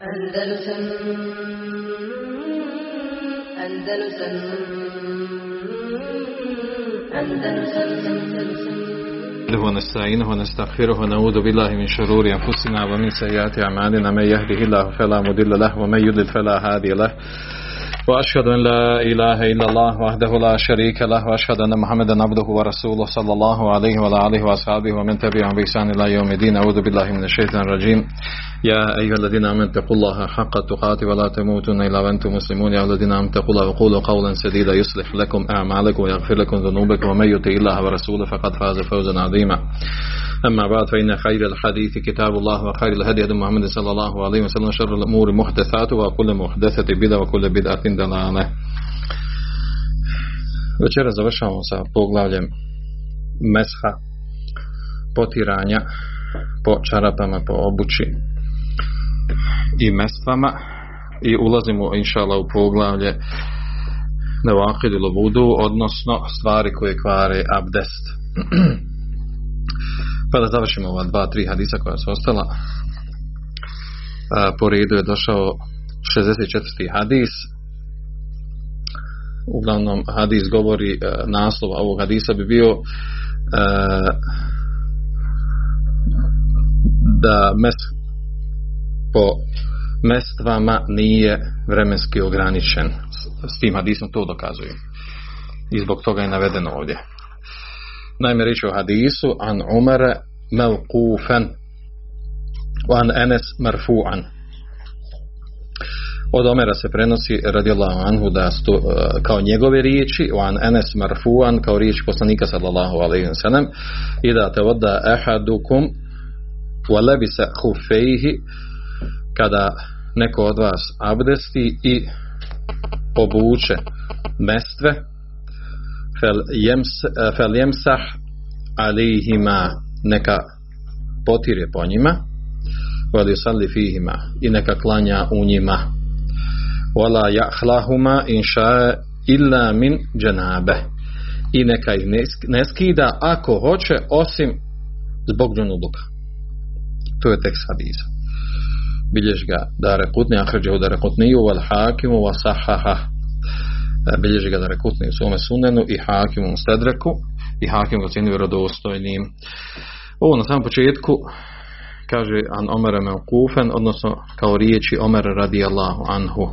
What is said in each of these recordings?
Andalusam Andalusam Andalusam ونستعينه ونستغفره ونعوذ بالله من شرور أنفسنا ومن سيئات أعمالنا. من يهده الله فلا مضل له ومن يضلل فلا هادي له. وأشهد أن لا إله إلا الله وحده لا شريك له وأشهد أن محمدا عبده ورسوله صلى الله عليه وعلى آله وأصحابه ومن تبعهم بإحسان إلى يوم الدين. أعوذ بالله من الشيطان الرجيم. يا أيها الذين آمنوا اتقوا الله حق تقاته ولا تموتن إلا وأنتم مسلمون. يا الذين آمنوا اتقوا الله وقولوا قولا سديدا يصلح لكم أعمالكم ويغفر لكم ذنوبكم. ومن يطع الله ورسوله فقد فاز فوزا عظيما. أما بعد فإن خير الحديث كتاب الله وخير الهدي هدي محمد صلى الله عليه وسلم شر الأمور محدثات وكل محدثة بدعة وكل بدعة ضلالة Večera završavamo sa poglavljem mesha, potiranja po čarapama, po obući i mestvama i ulazimo inšala u poglavlje nevakid ili vudu, odnosno stvari koje kvare abdest. pa da završimo ova dva, tri hadisa koja su ostala. Po redu je došao 64. hadis. Uglavnom hadis govori, naslov ovog hadisa bi bio da mes po mestvama nije vremenski ograničen. S tim hadisom to dokazuju. I zbog toga je navedeno ovdje. Naime, reći o hadisu an Umara melkufen an Enes marfu'an. Od Omera se prenosi radijallahu anhu da sto, kao njegove riječi an Enes marfu'an kao riječ poslanika sallallahu alaihi wa sallam i da te voda ahadukum wa labisa hufejhi kada neko od vas abdesti i obuče mestve jems, fel jemsah alihima neka potire po njima veli salli fihima i neka klanja u njima. Wala jahlahuma inša illa min dženabe. I neka ih ne skida ako hoće osim zbog džunuduka to je tekst hadisa. Bilježi ga da rekutni ahređehu da rekutniju wal hakimu wa sahaha bilježi ga da rekutni u svome sunenu i hakimu u stedreku i hakim ga cijeni vjerodostojnim. Ovo na samom početku kaže an Omer kufen odnosno kao riječi Omer radijallahu anhu.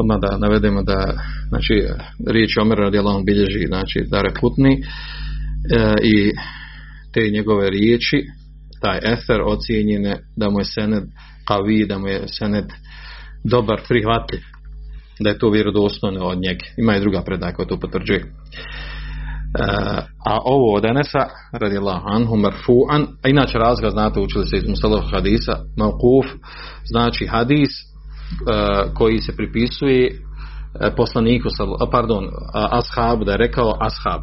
Odmah da navedemo da znači riječi Omer radijallahu anhu bilježi znači da rekutni e, i te njegove riječi taj efer ocijenjene da mu je sened kavi, da mu je sened dobar, prihvatljiv da je to vjerodostojno od njega ima i druga predaja koja to potvrđuje. A ovo od Enesa radijallahu anhu marfu'an. A inače razga znate učili se iz Mustalah hadisa mawkuf znači hadis koji se pripisuje poslaniku pardon ashab da je rekao ashab.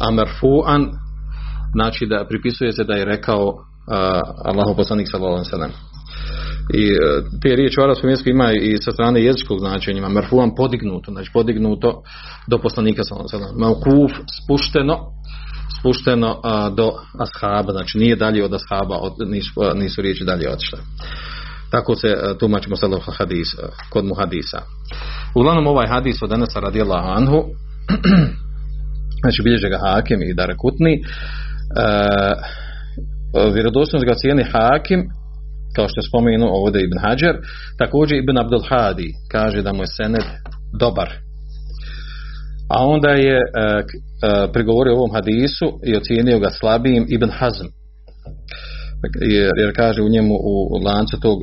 A marfu'an znači da pripisuje se da je rekao Allahu poslanik sallallahu alejhi ve i te riječi u arapskom jeziku ima i sa strane jezičkog značenja marfuan podignuto znači podignuto do poslanika sallallahu maukuf spušteno spušteno a, do ashaba znači nije dalje od ashaba od, nisu, nisu riječi dalje otišle. Tako se tumačimo sada hadis kod mu hadisa. Uglavnom ovaj hadis od Anasa radijallahu anhu znači bilježe ga Hakim i Darekutni e, vjerodostojnost ga cijeni Hakim kao što je spomenuo ovdje Ibn Hajar također Ibn Abdul Hadi kaže da mu je sened dobar. A onda je e, e, prigovorio ovom hadisu i ocijenio ga slabijim Ibn Hazm. Jer, jer kaže u njemu u lancu tog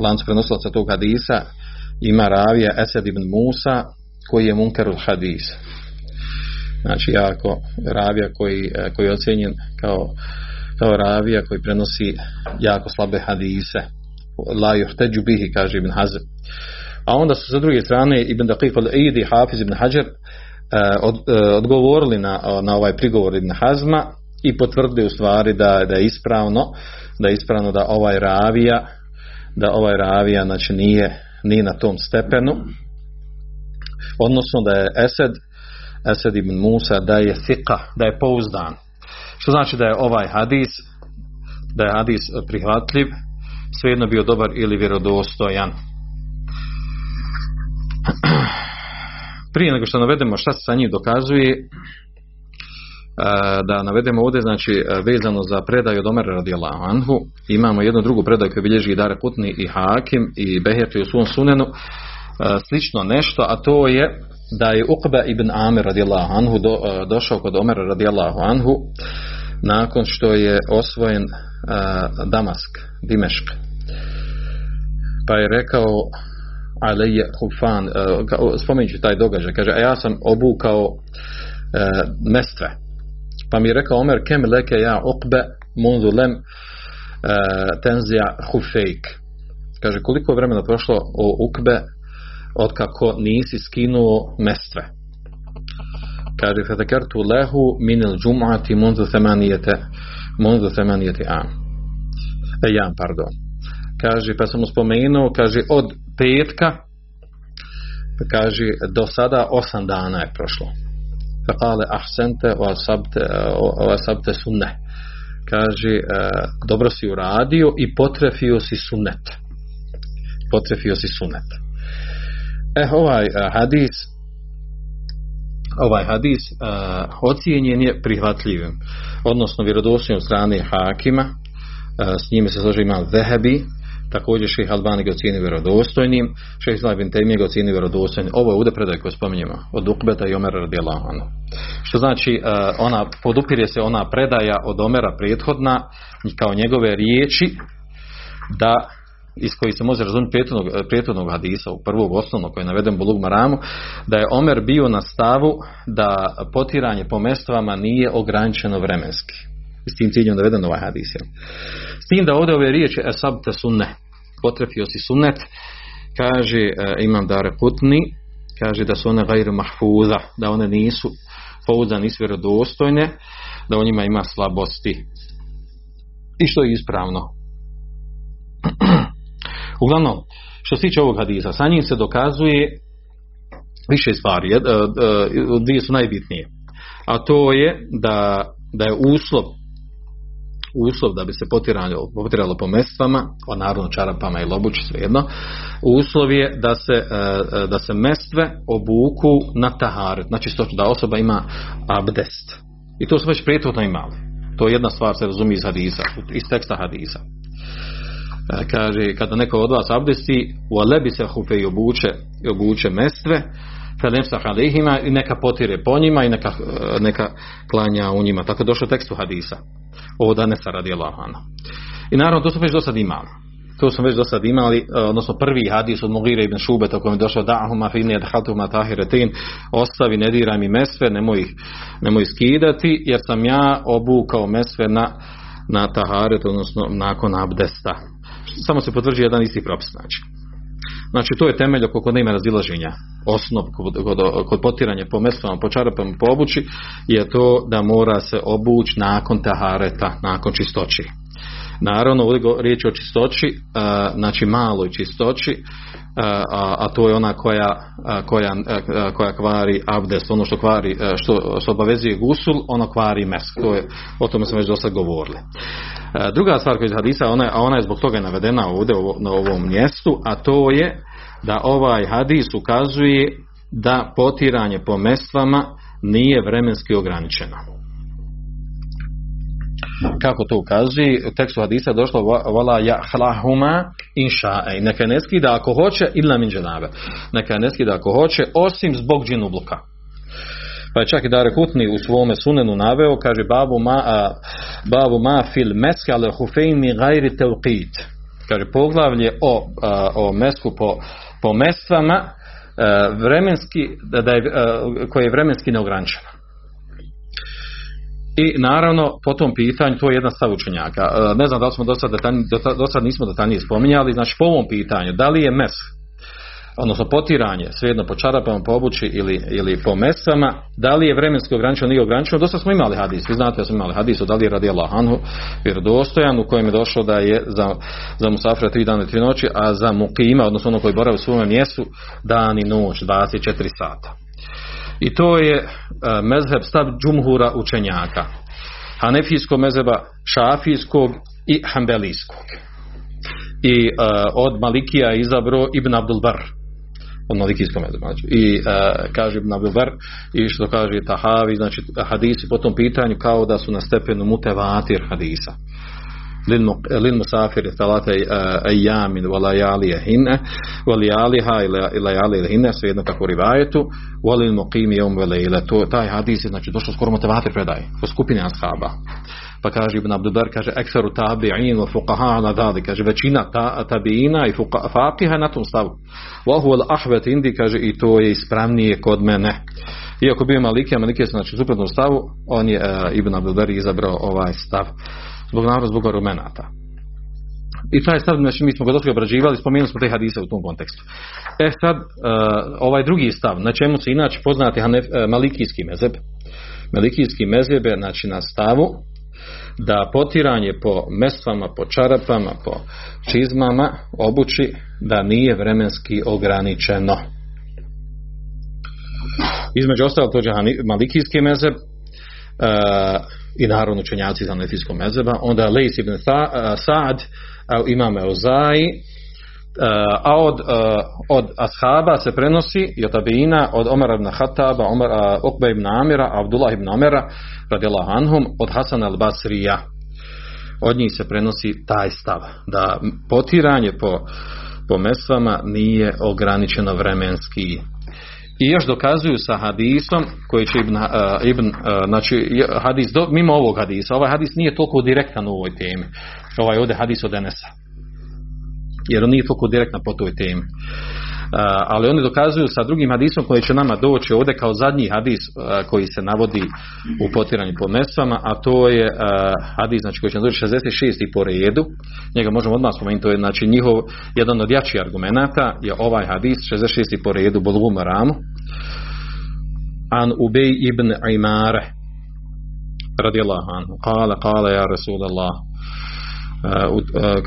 lancu prenosilaca tog hadisa ima ravija Esed ibn Musa koji je munkarul hadis. Znači jako ravija koji, koji je ocjenjen kao kao ravija koji prenosi jako slabe hadise. La juhteđu bihi kaže Ibn Hazm. A onda su sa druge strane Ibn Daqiq al-Eid i Hafiz Ibn Hajar od, odgovorili na, na ovaj prigovor Ibn Hazma i potvrdili u stvari da, da je ispravno da je ispravno da ovaj ravija da ovaj ravija znači nije, nije na tom stepenu odnosno da je Esed Esed ibn Musa da je thika, da je pouzdan što znači da je ovaj hadis da je hadis prihvatljiv svejedno bio dobar ili vjerodostojan. Prije nego što navedemo šta se sa njim dokazuje, e, da navedemo ovdje znači e, vezano za predaju od Omera radijallahu anhu imamo jednu drugu predaju koju bilježi i Dare Kutni i Hakim i Beherti u svom sunenu e, slično nešto a to je da je Uqba ibn Amir radijallahu anhu do, došao kod Omera radijallahu anhu nakon što je osvojen Damask, Dimešk pa je rekao Alije Hufan, spomenući taj događaj, kaže, a ja sam obukao mestve. Pa mi je rekao Omer, kem leke ja okbe mundu lem tenzija hufejk. Kaže, koliko je vremena prošlo o ukbe od kako nisi skinuo mestve. Kaže, fetekertu lehu minil džumati mundu themanijete mundu themanijete am. E, jam, pardon. Kaže, pa sam spomenuo, kaže, od petka kaže do sada osam dana je prošlo kale ahsente o asabte sunne kaže e, dobro si uradio i potrefio si sunnet potrefio si sunnet e ovaj e, hadis ovaj hadis uh, ocijenjen je prihvatljivim odnosno vjerodostojnom strane Hakima uh, s njime se složi imam Zehebi također šeh Albani ga ocjeni vjerodostojnim, šeh Islam ibn Taymi ga ocjeni vjerodostojnim. Ovo je ovdje predaj koju spominjemo od Ukbeta i Omera radijallahu anhu. Što znači uh, ona podupire se ona predaja od Omera prethodna kao njegove riječi da iz koji se može razumjeti prethodnog hadisa, u prvog osnovnog koji je naveden Bulug Maramu, da je Omer bio na stavu da potiranje po mestvama nije ograničeno vremenski. S tim ciljem naveden ovaj hadis. S tim da ovdje ove riječi esabte sunne, potrefio si sunnet, kaže e, imam dare putni, kaže da su one gajru mahfuza, da one nisu pouza, nisu vjerodostojne, da u njima ima slabosti. I što je ispravno. Uglavnom, što se tiče ovog hadisa, sa njim se dokazuje više stvari, dvije su najbitnije. A to je da, da je uslov uslov da bi se potiralo, potiralo po mestvama, o naravno čarapama i lobući svejedno, uslov je da se, e, da se mestve obuku na taharet, znači da osoba ima abdest. I to smo već prethodno imali. To je jedna stvar se razumije iz hadisa, iz teksta hadisa. E, kaže, kada neko od vas abdesti, u alebi se hufe i obuče, i obuče mestve, i neka potire po njima i neka, e, neka klanja u njima. Tako je došlo tekstu hadisa ovo danesa radi Allahana. I naravno to smo već do sad imali. To smo već do sad imali, odnosno prvi hadis od Mugire ibn Šubeta u kojem je došao da'ahuma finni adhatuma tahiretin, ostavi, ne diraj mi mesve, nemoj ih, nemoj skidati, jer sam ja obukao mesve na, na taharet, odnosno nakon abdesta. Samo se potvrđuje jedan isti propis znači. Znači to je temelj oko kod nema razilaženja. Osnov kod, kod, kod potiranja po mestvama, po čarapama, po obući je to da mora se obući nakon tahareta, nakon čistoći. Naravno, ovdje riječ o čistoći, znači maloj čistoći, a, a to je ona koja, koja, koja kvari abdest, ono što kvari, što, što obavezuje gusul, ono kvari mesk. To je, o tome smo već dosta govorili. Druga stvar koja je iz hadisa, ona, a ona je zbog toga navedena ovdje na ovom mjestu, a to je da ovaj hadis ukazuje da potiranje po mestvama nije vremenski ograničeno. Kako to ukazuje? U tekstu hadisa došlo vala ja hlahuma inša i neka ne skida ako hoće ila min dženabe. Neka ne skida ako hoće osim zbog džinubluka. Pa je čak i Dare Kutni u svome sunenu naveo, kaže babu ma, a, babu ma fil meske ale hufejn mi gajri teuqid. Kaže poglavlje o, a, o mesku po, po mestvama a, vremenski, da, je, koje je vremenski neograničeno. I naravno, po tom pitanju, to je jedna stav učenjaka. Ne znam da li smo do sad, detaljni, do sad nismo detaljnije spominjali, znači po ovom pitanju, da li je mes, odnosno potiranje, svejedno po čarapama, po obući ili, ili po mesama, da li je vremenski ograničeno, nije ograničeno, dosta smo imali hadis, vi znate da smo imali hadis, da li je radi Allahanhu vjerodostojan, u kojem je došlo da je za, za Musafira tri dana i tri noći, a za Mukima, odnosno ono koji boravi u svome mjestu, dan i noć, 24 sata. I to je uh, mezheb stav džumhura učenjaka. Hanefijskog mezheba, šafijskog i hambelijskog. i od Malikija je izabro Ibn Abdul Bar od Malikijskom. Znači, I kaže Ibn Abdul Bar i što kaže Tahavi, znači hadisi po tom pitanju kao da su na stepenu mutevatir hadisa ayamin wa layalihinna wa layaliha ila layalihinna svejedno kako rivajetu lil muqimi yawm wa layla to taj hadis je znači došao skoro motivator predaje po skupini ashaba. Pa kaže Ibn Abdulbar kaže eksaru tabi'in wa fuqaha ala dhalik. Kaže većina ta, tabiina i faqiha na tom stavu. Wa huwa al-ahwat indi kaže i to je ispravnije kod mene. Iako bio Maliki, Maliki je znači suprotno stavu, on je uh, Ibn Abdulbar izabrao ovaj stav zbog naroda, zbog argumenata. I taj stav, znači mi smo ga došli obrađivali, spomenuli smo te hadise u tom kontekstu. E sad, uh, ovaj drugi stav, na čemu se inače poznati Hanef, uh, Malikijski mezeb, Malikijski mezeb je znači, na stavu da potiranje po mestvama, po čarapama, po čizmama, obući, da nije vremenski ograničeno. Između ostalo to je Malikijski mezeb, uh, i naravno učenjaci za nefijskog mezeba, onda Lejs ibn Sa'ad, imam Euzai, a od, od ashaba se prenosi i od tabina Omara ibn Hataba, Omar, Ukbe ibn Amira, Abdullah ibn Amira, radijallahu anhum, od Hasan al-Basrija. Od njih se prenosi taj stav, da potiranje po, po mesvama nije ograničeno vremenski i još dokazuju sa hadisom koji će Ibn, uh, ibn uh, znači hadis do, mimo ovog hadisa, ovaj hadis nije toliko direktan u ovoj temi. Ovaj ovdje hadis od Enesa. Jer on nije toliko direktan po toj temi. Ali oni dokazuju sa drugim hadisom koji će nama doći ovdje kao zadnji hadis koji se navodi u potiranju po mestvama, a to je hadis znači, koji će doći 66. po redu. Njega možemo odmah spomenuti, to je znači, njihov jedan od jačih argumenata je ovaj hadis 66. po redu Bolugu Maramu an Ubej ibn Imare radijallahu anhu kala kala ja Rasulallah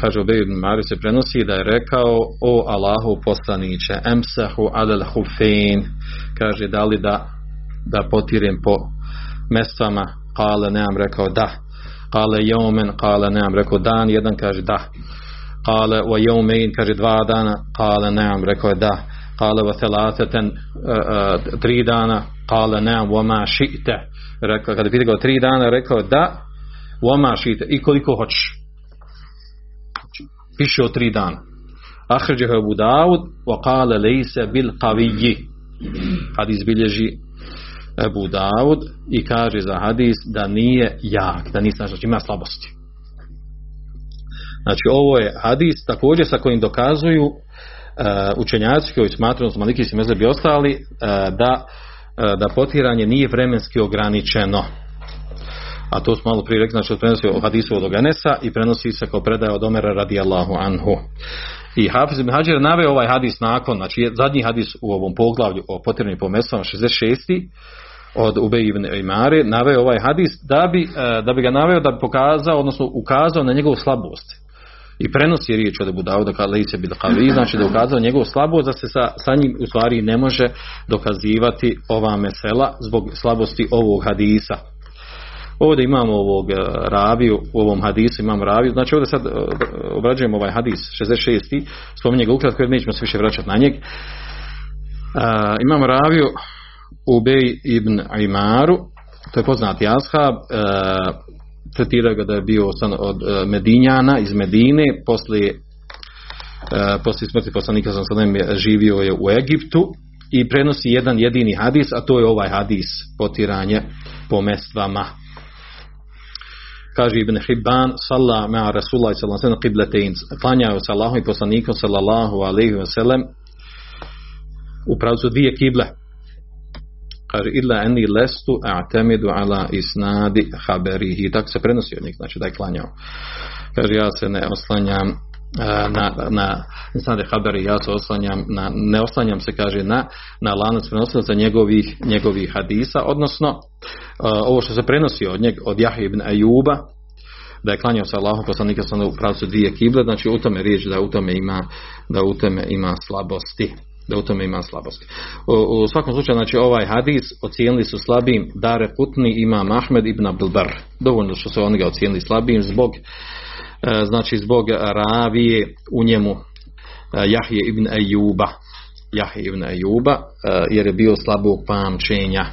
kaže Ubej ibn Mari se prenosi da je rekao o Allahu poslaniće emsahu alel hufein. Kaže da li da da potirem po mestvama kale nemam rekao da. Kale jomen kale nemam rekao dan. Jedan kaže da. Kale wa jomein kaže dva dana. Kale nemam rekao da. Kale wa uh, tri dana. Kale nemam wa ma šite. Rekao, kada je pitao tri dana rekao da wa ma šite. I koliko hoćeš više od tri dana. Ahređeho Abu Dawud wa kale lejse bil qaviji. Hadis bilježi Abu Dawud i kaže za hadis da nije jak, da nije znači ima slabosti. Znači ovo je hadis također sa kojim dokazuju uh, učenjaci koji smatruju da maliki se mezlebi ostali uh, da, uh, da potiranje nije vremenski ograničeno a to smo malo prije rekli, znači prenosi o hadisu od Oganesa i prenosi se kao predaje od Omera radijallahu anhu. I Hafiz ibn Hađer naveo ovaj hadis nakon, znači zadnji hadis u ovom poglavlju o potrebnim pomesama 66. od Ubej ibn Imare, naveo ovaj hadis da bi, e, da bi ga naveo da bi pokazao, odnosno ukazao na njegovu slabost. I prenosi riječ od Ebu Dauda kada lice bil znači da ukazao njegovu slabost da se sa, sa njim u stvari ne može dokazivati ova mesela zbog slabosti ovog hadisa. Ovdje imamo ovog e, raviju, u ovom hadisu imamo raviju, znači ovdje sad e, obrađujemo ovaj hadis 66. spominje ga ukratko jer nećemo se više vraćati na njeg. Uh, imamo raviju Ubej ibn Imaru, to je poznati ashab, tretira ga da je bio od Medinjana, iz Medine, poslije, poslije smrti poslanika sam sadem živio je u Egiptu i prenosi jedan jedini hadis, a to je ovaj hadis potiranje po mestvama kaže Ibn Hibban salla ma'a Rasulullah sallallahu sellem qiblatain klanjao sa Allahom i poslanikom sallallahu alejhi ve sellem u pravcu dvije kible. Kaže illa anni lastu a'tamidu ala isnadi khabarihi tak se prenosi od njih znači da je klanjao. Kaže ja se ne oslanjam na, na insande haberi ja se oslanjam na, ne oslanjam se kaže na, na lanac prenosilaca njegovih, njegovih hadisa odnosno ovo što se prenosi od njeg od Jahje ibn Ajuba da je klanjao sa Allahom poslanika sa u pravcu dvije kible znači u tome riječ da u tome ima da u tome ima slabosti da u tome ima slabosti. U, u svakom slučaju, znači ovaj hadis ocijenili su slabim Dare Kutni ima Ahmed ibn Abdul Bar. Dovoljno što su oni ga ocijenili slabim zbog znači zbog ravije u njemu Jahje ibn Ejuba Jahje ibn Ejuba jer je bio slabog pamćenja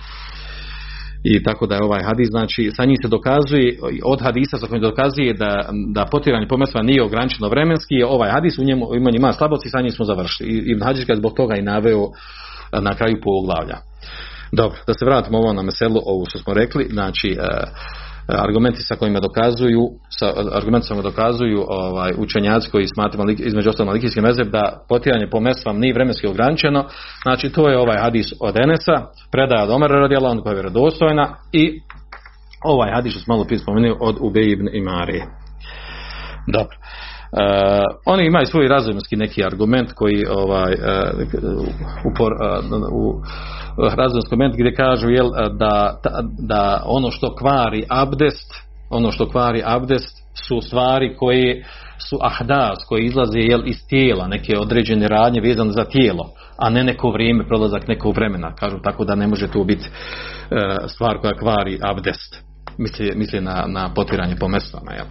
i tako da je ovaj hadis, znači sa njim se dokazuje, od hadisa sa kojim dokazuje da, da potiranje pomesva nije ograničeno vremenski, ovaj hadis u njemu ima, ima slabosti, sa njim smo završili. I Ibn Hadžić zbog toga i naveo na kraju poglavlja. Dobro, da se vratimo ovo na meselu, ovo što smo rekli, znači argumenti sa kojima dokazuju sa argumenti sa kojima dokazuju ovaj učenjaci koji smatraju između ostalog malikijski mezheb da potiranje po mesvam nije vremenski ograničeno. Znači to je ovaj hadis od Enesa predaja od Omara radijallahu anhu koja je vjerodostojna i ovaj hadis što smo malo prije spomenuli od Ubej ibn Imari. Dobro Uh, oni imaju svoj razumski neki argument koji ovaj uh, upor, uh, u razumski argument gdje kažu jel, da, da ono što kvari abdest ono što kvari abdest su stvari koje su ahdas koje izlaze jel, iz tijela neke određene radnje vezane za tijelo a ne neko vrijeme prolazak nekog vremena kažu tako da ne može to biti stvar koja kvari abdest misli, misli na, na potiranje po mestama jel.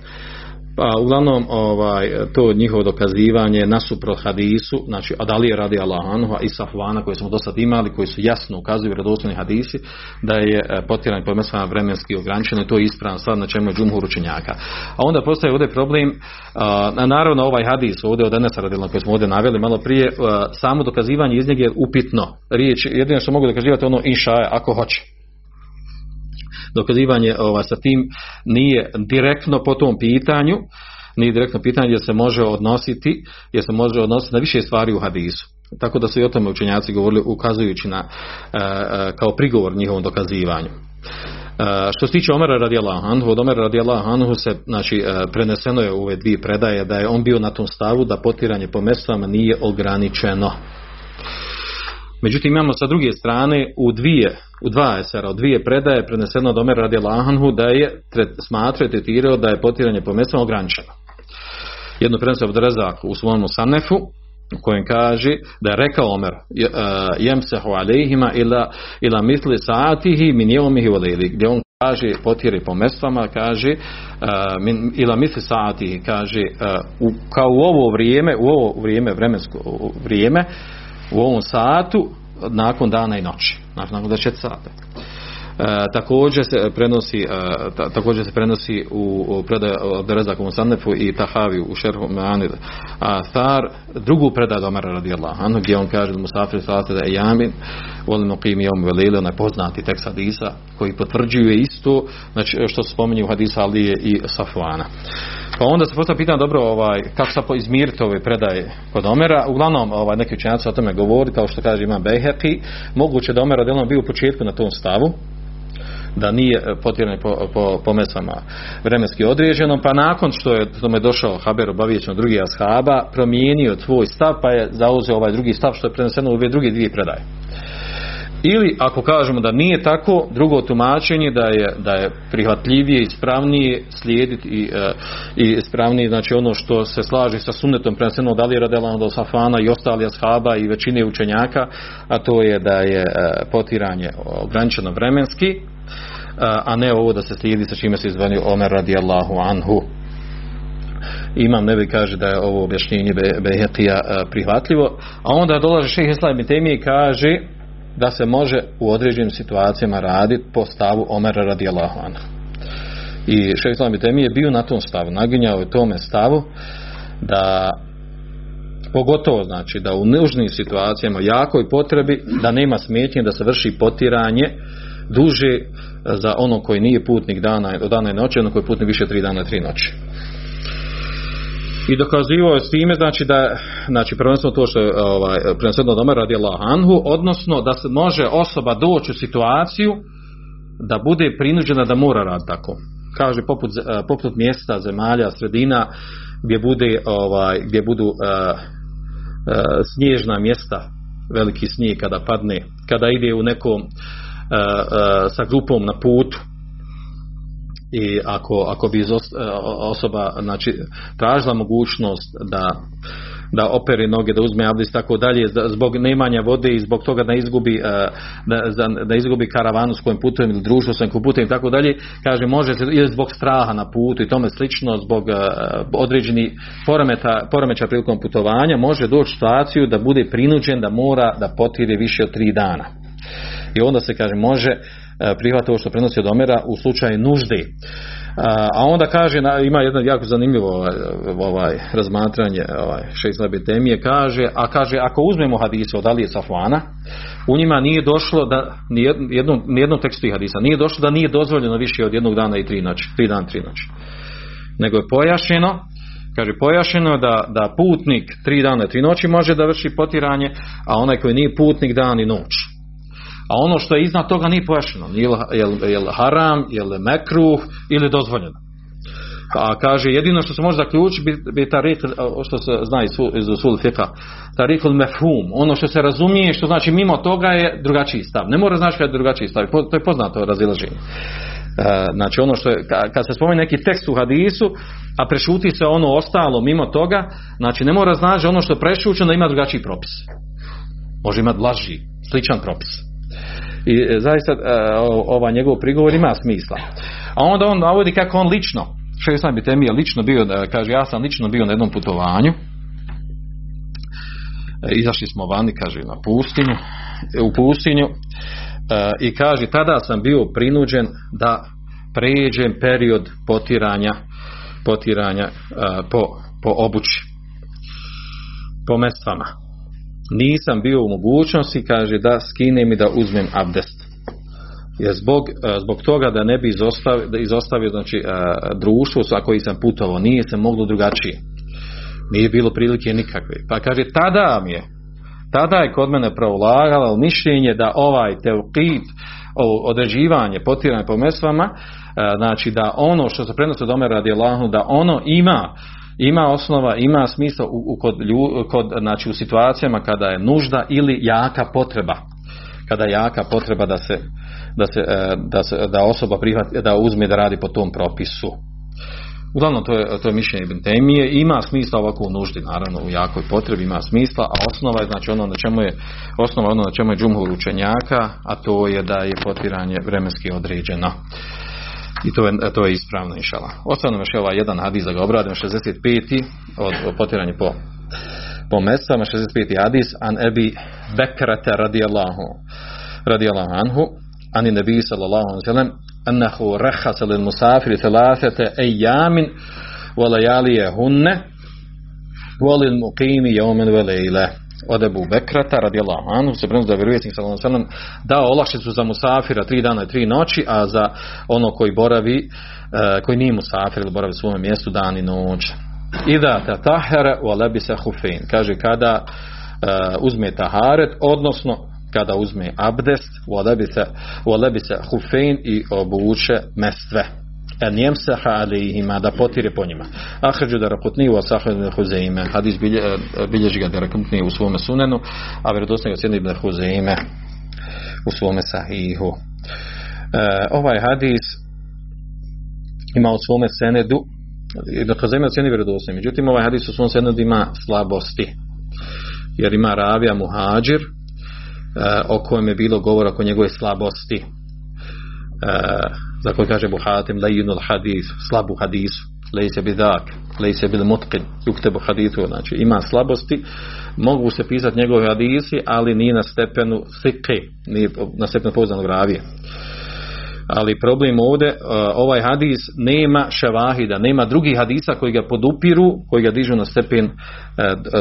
Pa uglavnom ovaj, to njihovo dokazivanje nasuprot hadisu, znači od Alije radi Allahanhu i Safvana koje smo do sad imali, koji su jasno ukazuju vjerodostojni hadisi, da je e, potiranje pomesama vremenski ograničeno i to je ispravno stvar na čemu je džumhur učenjaka. A onda postaje ovdje problem, a, naravno ovaj hadis ovdje od Enesa radila koji smo ovdje naveli malo prije, samo dokazivanje iz njega je upitno. Riječ, jedino što mogu dokazivati ono inša ako hoće dokazivanje ova, sa tim nije direktno po tom pitanju, nije direktno pitanje jer se može odnositi, jer se može odnositi na više stvari u hadisu. Tako da su i o tome učenjaci govorili ukazujući na e, e, kao prigovor njihovom dokazivanju. Uh, što se tiče Omera radijallahu anhu, od Omera radijallahu anhu se znači, preneseno je u ove dvije predaje da je on bio na tom stavu da potiranje po mestvama nije ograničeno. Međutim, imamo sa druge strane u dvije, u dva esera, u dvije predaje preneseno od Omer radi Lahanhu da je smatrao i tretirao da je potiranje po mjestima ograničeno. Jedno preneseno od Rezak u svom Sanefu, u kojem kaže da je rekao Omer jem se alejhima ila, ila misli saatihi min jevomihi voleli, gdje on kaže potiri po mestvama, kaže uh, ila misli saatihi, kaže uh, u, kao u ovo vrijeme, u ovo vrijeme, vremensko vrijeme, u ovom satu nakon dana i noći, znači nakon 24 sata. E, također se prenosi e, ta, također se prenosi u, u predaj od Rezaku Sanefu i Tahavi u šerhu Me'anid Athar drugu predaj od Omara radijallahu anhu gdje on kaže musafir salate da je jamin volimo qim jom velile onaj poznati tekst hadisa koji potvrđuje isto znači što se spominje u hadisu Alije i Safuana pa onda se postavlja pitanje dobro ovaj, kako sa izmiriti ove predaje kod Omera uglavnom ovaj, neki učenjaci o tome govori kao što kaže ima Beheki moguće da Omer radijallahu bio u početku na tom stavu da nije e, potjeranje po, po, po mesama vremenski određeno, pa nakon što je tome došao Haber obavijeć drugi ashaba, promijenio tvoj stav, pa je zauzeo ovaj drugi stav što je preneseno u ove druge dvije predaje. Ili ako kažemo da nije tako, drugo tumačenje da je, da je prihvatljivije ispravnije slijediti i, e, i ispravnije, znači ono što se slaži sa sunnetom preneseno od Ali Radelana do Safana i ostali ashaba i većine učenjaka, a to je da je e, potiranje ograničeno vremenski, a ne ovo da se slijedi sa čime se izvanio Omer radijallahu anhu. Imam nebi kaže da je ovo objašnjenje Behekija prihvatljivo, a onda dolaže šehe Islam i kaže da se može u određenim situacijama raditi po stavu Omera radijallahu anhu. I šehe Islam i je bio na tom stavu, naginjao je tome stavu da pogotovo znači da u nužnim situacijama jakoj potrebi da nema smetnje da se vrši potiranje duže za ono koji nije putnik dana, dana i noći, ono koji je putnik više tri dana i tri noći. I dokazivao je s time, znači da, znači prvenstveno to što je ovaj, prvenstveno doma radi Anhu, odnosno da se može osoba doći u situaciju da bude prinuđena da mora rad tako. Kaže poput, poput mjesta, zemalja, sredina gdje bude ovaj, gdje budu uh, uh, snježna mjesta, veliki snijeg kada padne, kada ide u nekom e, sa grupom na putu i ako, ako bi osoba znači, tražila mogućnost da da opere noge, da uzme abdest tako dalje, zbog nemanja vode i zbog toga da izgubi, da, da izgubi karavanu s kojim putujem ili društvo s kojim putujem tako dalje, kaže može se ili zbog straha na putu i tome slično, zbog određenih poremeća prilikom putovanja, može doći situaciju da bude prinuđen da mora da potire više od tri dana. I onda se kaže može prihvatiti ovo što prenosi od Omera u slučaju nužde. A onda kaže, ima jedno jako zanimljivo ovaj, ovaj razmatranje ovaj, šest temije, kaže, a kaže, ako uzmemo hadise od Alije Safvana, u njima nije došlo da, ni jednom, jednom tekstu hadisa, nije došlo da nije dozvoljeno više od jednog dana i tri noći, tri dana, tri noći. Nego je pojašeno, kaže pojašeno da, da putnik tri dana i tri noći može da vrši potiranje, a onaj koji nije putnik dan i noć. A ono što je iznad toga nije pojašnjeno. Je li haram, li mekruh ili dozvoljeno. A kaže, jedino što se može zaključiti bi, bi tarik, što se zna iz usul fika, tarikul mefhum, ono što se razumije, što znači mimo toga je drugačiji stav. Ne mora znači kada je drugačiji stav, to je poznato razilaženje. E, znači ono što je, kad se spomene neki tekst u hadisu, a prešuti se ono ostalo mimo toga, znači ne mora znači ono što je prešućeno da ima drugačiji propis. Može imati blaži, sličan propis. I e, zaista e, ovaj njegov prigovor ima smisla. A onda on navodi kako on lično, šestan bi temija lično bio, kaže ja sam lično bio na jednom putovanju, e, izašli smo vani, kaže, na pustinju, u pustinju. I kaže, tada sam bio prinuđen da pređem period potiranja potiranja po, po obući po mestvama nisam bio u mogućnosti, kaže, da skinem i da uzmem abdest. Jer zbog, e, zbog toga da ne bi izostavio, da izostavio znači, e, društvo sa koji sam putovao, nije se moglo drugačije. Nije bilo prilike nikakve. Pa kaže, tada mi je, tada je kod mene provlagalo mišljenje da ovaj teukit, određivanje, potiranje po mesvama, e, znači da ono što se prenosi od Omer radi da ono ima ima osnova, ima smisla u, kod, kod, znači u situacijama kada je nužda ili jaka potreba. Kada je jaka potreba da se, da se, e, da, se, da osoba prihvati, da uzme da radi po tom propisu. Uglavnom, to je, to je mišljenje Ibn Temije. Ima smisla ovako u nuždi, naravno, u jakoj potrebi ima smisla, a osnova je, znači ono na čemu je, osnova ono na čemu je džumhur učenjaka, a to je da je potiranje vremenski određeno. I to je, to je ispravno inšala. Ostavno još ovaj jedan hadis da ga obradimo, 65. od, od potiranje po, po mesama, 65. hadis, an ebi bekrata radijallahu, radijallahu anhu, ani nebi sallallahu alaihi sallam, annahu rahasa lil musafiri thalathete ejamin wa hunne wa lil muqimi wa layla od Ebu Bekrata radijallahu anhu se prenosi da je vjerovjesnik sallallahu dao olakšicu za musafira tri dana i tri noći, a za ono koji boravi e, koji nije musafir ili boravi u svom mjestu dan i noć. I ta tahara u se hufein. Kaže kada uh, uzme taharet, odnosno kada uzme abdest u se hufein i obuče mestve en jemsaha alihima, da potire po njima. Ahređu da rakutni u asahad ibn Huzeime, hadis bilje, e, bilježi ga da rakutni u svome sunenu, a vjerodostojno ga sjedni ibn Huzeime u svome sahihu. E, ovaj hadis ima u svome senedu, Ibn Huzeime ocjeni vjerodostojno, međutim ovaj hadis u svom senedu ima slabosti, jer ima ravija muhađir, e, o kojem je bilo govora oko njegove slabosti. Za koji kaže Buhatim lejinul hadis, slabu hadisu, lejse bidak, lejse bil mutkin, yuktebu hadisu, znači ima slabosti, mogu se pisati njegove hadisi, ali nije na stepenu sike, nije na stepenu poznanog ravije ali problem ovdje, uh, ovaj hadis nema ševahida, nema drugih hadisa koji ga podupiru, koji ga dižu na stepen uh,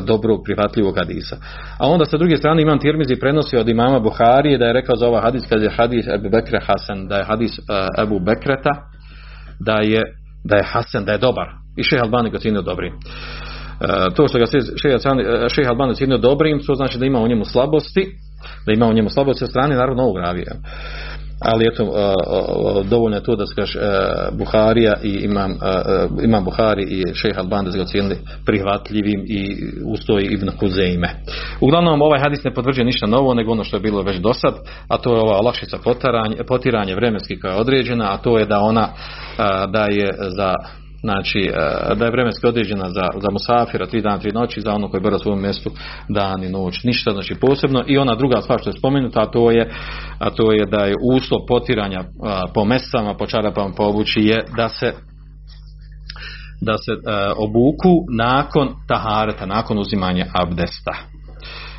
dobrog prihvatljivog hadisa. A onda sa druge strane imam Tirmizi prenosi od imama Buharije da je rekao za ovaj hadis kad je hadis Ebu Bekre Hasan, da je hadis uh, Ebu Bekreta, da je, da je Hasan, da je dobar. I šeha Albani ga cijenio dobrim. to što ga šeha Albani cijenio dobrim, to znači da ima u njemu slabosti, da ima u njemu slabosti sa strane naravno ovog ravija ali eto dovoljno je to da se kaže Buharija i imam, imam Buhari i šejh Alban da ga ocijenili prihvatljivim i ustoj Ibn Huzeime. Uglavnom ovaj hadis ne potvrđuje ništa novo nego ono što je bilo već do sad, a to je ova olakšica potiranje, potiranje vremenski koja je određena, a to je da ona da je za znači e, da je vremenski određena za, za musafira tri dana, tri noći, za ono koji je u svom mjestu dan i noć, ništa znači posebno i ona druga stvar što je spomenuta, a to je, a to je da je uslov potiranja po mesama, po čarapama, po obući je da se da se obuku nakon tahareta, nakon uzimanja abdesta.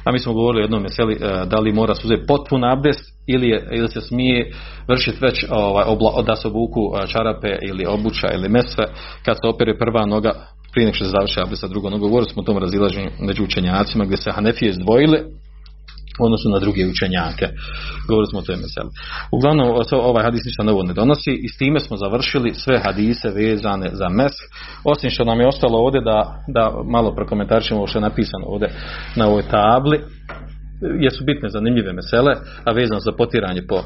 A mi smo govorili o jednom meseli da li mora se uzeti potpun abdest ili, je, ili se smije vršiti već ovaj, obla, da se obuku čarape ili obuća ili mesve kad se opere prva noga prije nek što se završi abdesta drugo noga. Govorili smo o tom razilaženju među učenjacima gdje se Hanefije izdvojili odnosu na druge učenjake. Govorili smo o toj meseli. Uglavnom, ovaj hadis ništa novo ne donosi i s time smo završili sve hadise vezane za mes, osim što nam je ostalo ovdje da, da malo prokomentarišemo što je napisano ovdje na ovoj tabli jesu bitne zanimljive mesele, a vezano za potiranje po,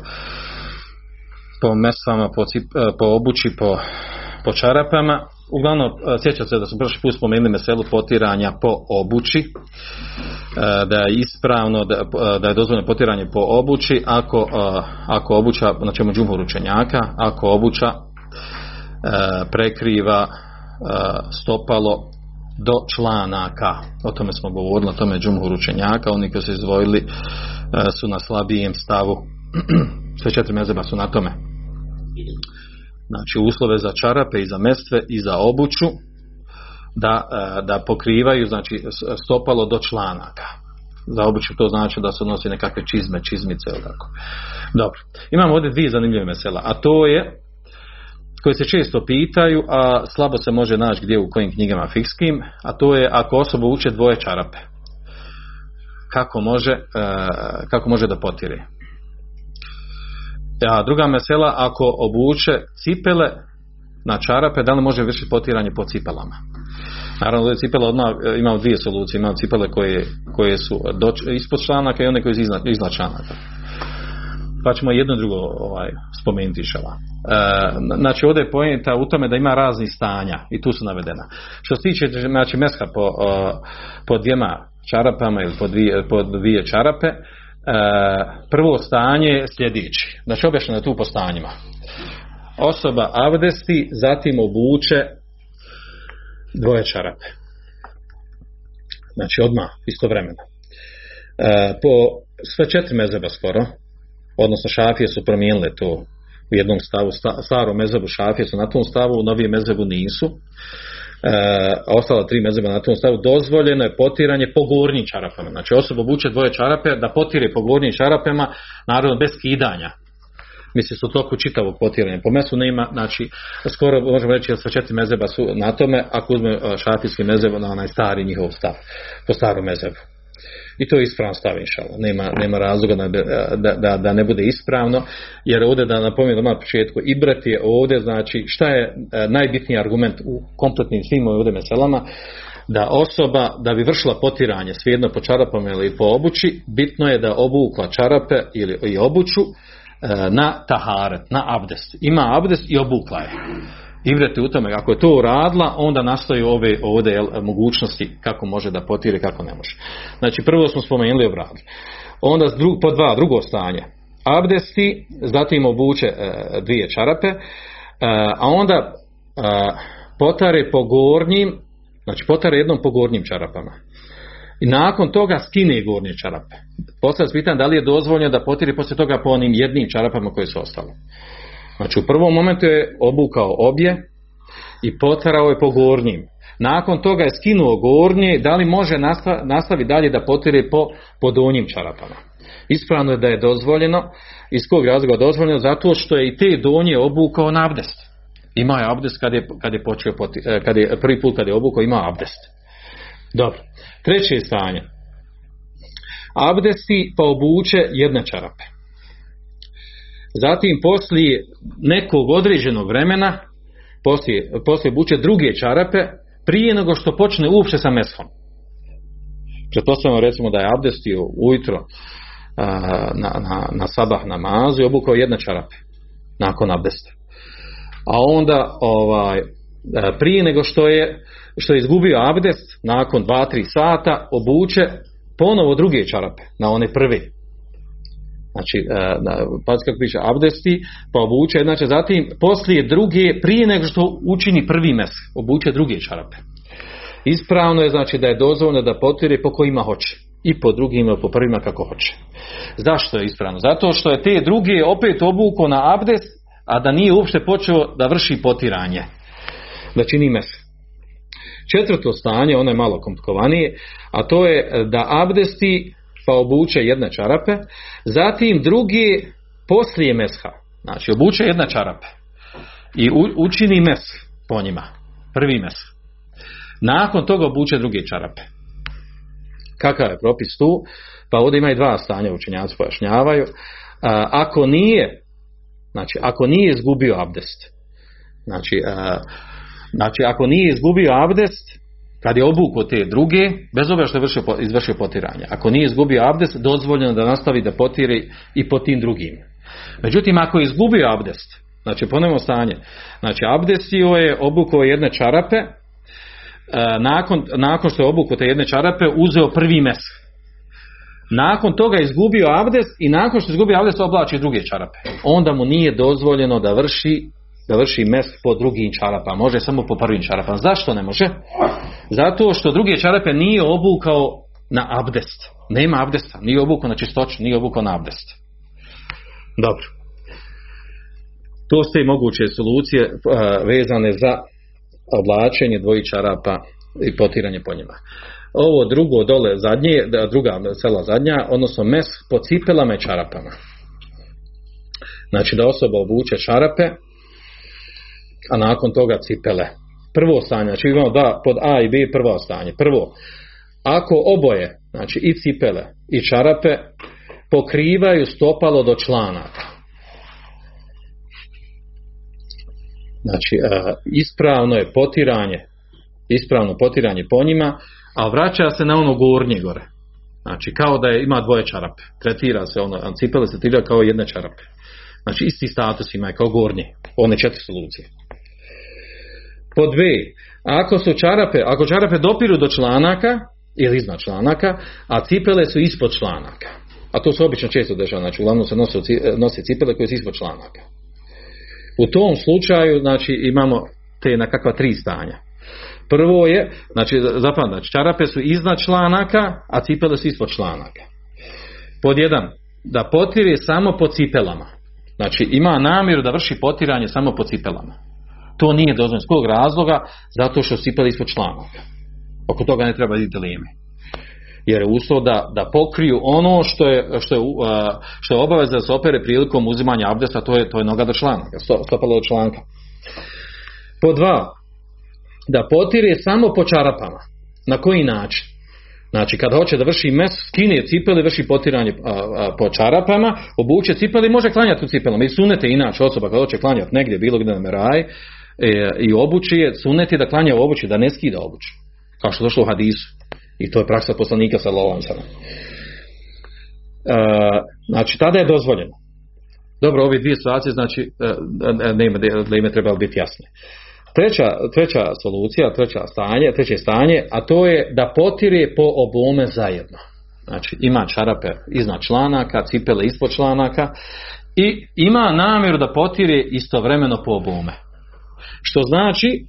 po mesama, po, po obući, po, po čarapama. Uglavnom, e, sjećam se da su prošli put spomenuli meselu potiranja po obući, e, da je ispravno, da, da je dozvoljeno potiranje po obući ako, ako obuća, na čemu džumhur učenjaka, ako obuća prekriva stopalo do članaka. O tome smo govorili, o tome džumhur učenjaka, oni koji su izdvojili e, su na slabijem stavu. Sve četiri mezeba su na tome. Znači uslove za čarape i za mestve i za obuću da, e, da pokrivaju znači stopalo do članaka. Za obuću to znači da se odnosi nekakve čizme, čizmice ili tako. Dobro. Imamo ovdje dvije zanimljive mesela, a to je koji se često pitaju, a slabo se može naći gdje u kojim knjigama fikskim, a to je ako osoba uče dvoje čarape. Kako može, e, kako može da potire. A druga mesela, ako obuče cipele na čarape, da li može vršiti potiranje po cipelama? Naravno, da cipele odmah e, imamo dvije solucije. Imamo cipele koje, koje su ispod članaka i one koje su iznad, iznad članaka pa ćemo jedno drugo ovaj, spomenuti šala. E, znači ovdje je pojenta u tome da ima raznih stanja i tu su navedena. Što se tiče znači, meska po, po dvijema čarapama ili po dvije, po dvije čarape, e, prvo stanje je sljedeći. Znači objašnjeno je tu po stanjima. Osoba avdesti, zatim obuče dvoje čarape. Znači odmah, istovremeno. E, po sve četiri mezeba skoro, odnosno šafije su promijenile to u jednom stavu, starom mezebu šafije su na tom stavu, u novijem mezebu nisu. E, ostala tri mezeba na tom stavu, dozvoljeno je potiranje po gornjim čarapama. Znači osoba obuče dvoje čarape da potire po gornjim čarapama, naravno bez skidanja. Misli su toku čitavog potiranja. Po mesu nema, znači skoro možemo reći da sva četiri mezeba su na tome, ako uzme e, šafijski mezeb na onaj stari njihov stav, po starom mezebu. I to je ispravno stav Nema, nema razloga da, da, da, ne bude ispravno, jer ovdje da napomenem na početku, ibrat je ovdje, znači šta je e, najbitniji argument u kompletnim svim ovdje meselama, da osoba da bi vršila potiranje svejedno po čarapama ili po obući, bitno je da obukla čarape ili i obuću e, na taharet, na abdest. Ima abdest i obukla je igrati u tome, ako je to uradila, onda nastaju ove ovdje mogućnosti kako može da potire, kako ne može. Znači prvo smo spomenuli obrad. Onda po dva, drugo stanje. Abdesti, zatim obuče e, dvije čarape, e, a onda e, potare po gornjim, znači potare jednom po gornjim čarapama. I nakon toga skine gornje čarape. Postavlja se pitanje da li je dozvoljeno da potire poslije toga po onim jednim čarapama koje su ostale. Znači u prvom momentu je obukao obje i potarao je po gornjim. Nakon toga je skinuo gornje, da li može nastaviti dalje da potire po, po donjim čarapama. Ispravno je da je dozvoljeno, iz kog razloga dozvoljeno, zato što je i te donje obukao na abdest. Ima je abdest kad je, kad je, počeo e, kad je prvi put kad je obukao, ima abdest. Dobro. Treće stanje. Abdesti pa obuče jedne čarape. Zatim poslije nekog određenog vremena, poslije, poslije buče druge čarape, prije nego što počne uopće sa meshom. Pretpostavljamo recimo da je abdestio ujutro na, na, na sabah namazu i obukao jedne čarape nakon abdesta. A onda ovaj, prije nego što je, što je izgubio abdest, nakon 2-3 sata, obuče ponovo druge čarape na one prve Znači, e, pazite kako piše, abdesti, pa obuče, znači zatim poslije druge, prije nego što učini prvi mes, obuče druge čarape. Ispravno je znači da je dozvoljeno da potire po kojima hoće. I po drugima, po prvima kako hoće. Zašto je ispravno? Zato što je te druge opet obuko na abdest, a da nije uopšte počeo da vrši potiranje. Da čini mes. Četvrto stanje, ono je malo komplikovanije, a to je da abdesti pa obuče jedne čarape, zatim drugi poslije mesha, znači obuče jedne čarape i učini mes po njima, prvi mes. Nakon toga obuče druge čarape. Kakav je propis tu? Pa ovdje ima i dva stanja učenjaci pojašnjavaju. Ako nije, znači ako nije izgubio abdest, znači, znači ako nije izgubio abdest, kad je obuko te druge, bez obzira što je vršio, izvršio potiranje. Ako nije izgubio abdest, dozvoljeno da nastavi da potiri i po tim drugim. Međutim, ako je izgubio abdest, znači ponovno stanje, znači abdestio je obuko jedne čarape, e, nakon, nakon što je obuko te jedne čarape, uzeo prvi mes. Nakon toga je izgubio abdest i nakon što je izgubio abdest oblači druge čarape. Onda mu nije dozvoljeno da vrši da vrši mes po drugim čarapama. Može samo po prvim čarapama. Zašto ne može? Zato što druge čarape nije obukao na abdest. Nema abdesta. Nije obukao na čistoću, nije obukao na abdest. Dobro. To ste i moguće solucije vezane za oblačenje dvojih čarapa i potiranje po njima. Ovo drugo dole zadnje, druga cela zadnja, odnosno mes po cipelama i čarapama. Znači da osoba obuče čarape, a nakon toga cipele. Prvo stanje, znači imamo da pod A i B prvo stanje. Prvo, ako oboje, znači i cipele i čarape, pokrivaju stopalo do članaka. Znači, e, ispravno je potiranje, ispravno potiranje po njima, a vraća se na ono gornje gore. Znači, kao da je, ima dvoje čarape. Tretira se ono, cipele se tretira kao jedne čarape. Znači, isti status ima kao gornje. One četiri solucije. Po dve, ako su čarape, ako čarape dopiru do članaka ili iznad članaka, a cipele su ispod članaka. A to se obično često dešava, znači uglavnom se nose, cipele koje su ispod članaka. U tom slučaju, znači, imamo te nekakva tri stanja. Prvo je, znači, zapravo, znači, čarape su iznad članaka, a cipele su ispod članaka. Pod jedan, da potire samo po cipelama. Znači, ima namjeru da vrši potiranje samo po cipelama. To nije dozvoljeno. S kojeg razloga? Zato što sipali ispod članaka. Oko toga ne treba vidjeti lijeme. Jer je uslov da, da pokriju ono što je, što je, što je obaveza da se opere prilikom uzimanja abdesta, to je, to je noga do članaka, stopalo do članka. Po dva, da potire samo po čarapama. Na koji način? Znači, kad hoće da vrši mes, skine cipele, vrši potiranje po čarapama, obuče cipele i može klanjati u cipelama. I sunete inače osoba kad hoće klanjati negdje, bilo gdje na meraj, e, i obući je, suneti da klanja u obući, da ne skida obući. Kao što je došlo u hadisu. I to je praksa poslanika sa lovancama. E, znači, tada je dozvoljeno. Dobro, ove dvije situacije, znači, e, ne ima, da ime trebalo biti jasne. Treća, treća solucija, treća stanje, treće stanje, a to je da potire po obome zajedno. Znači, ima čarape iznad članaka, cipele ispod članaka i ima namjeru da potire istovremeno po obome. Što znači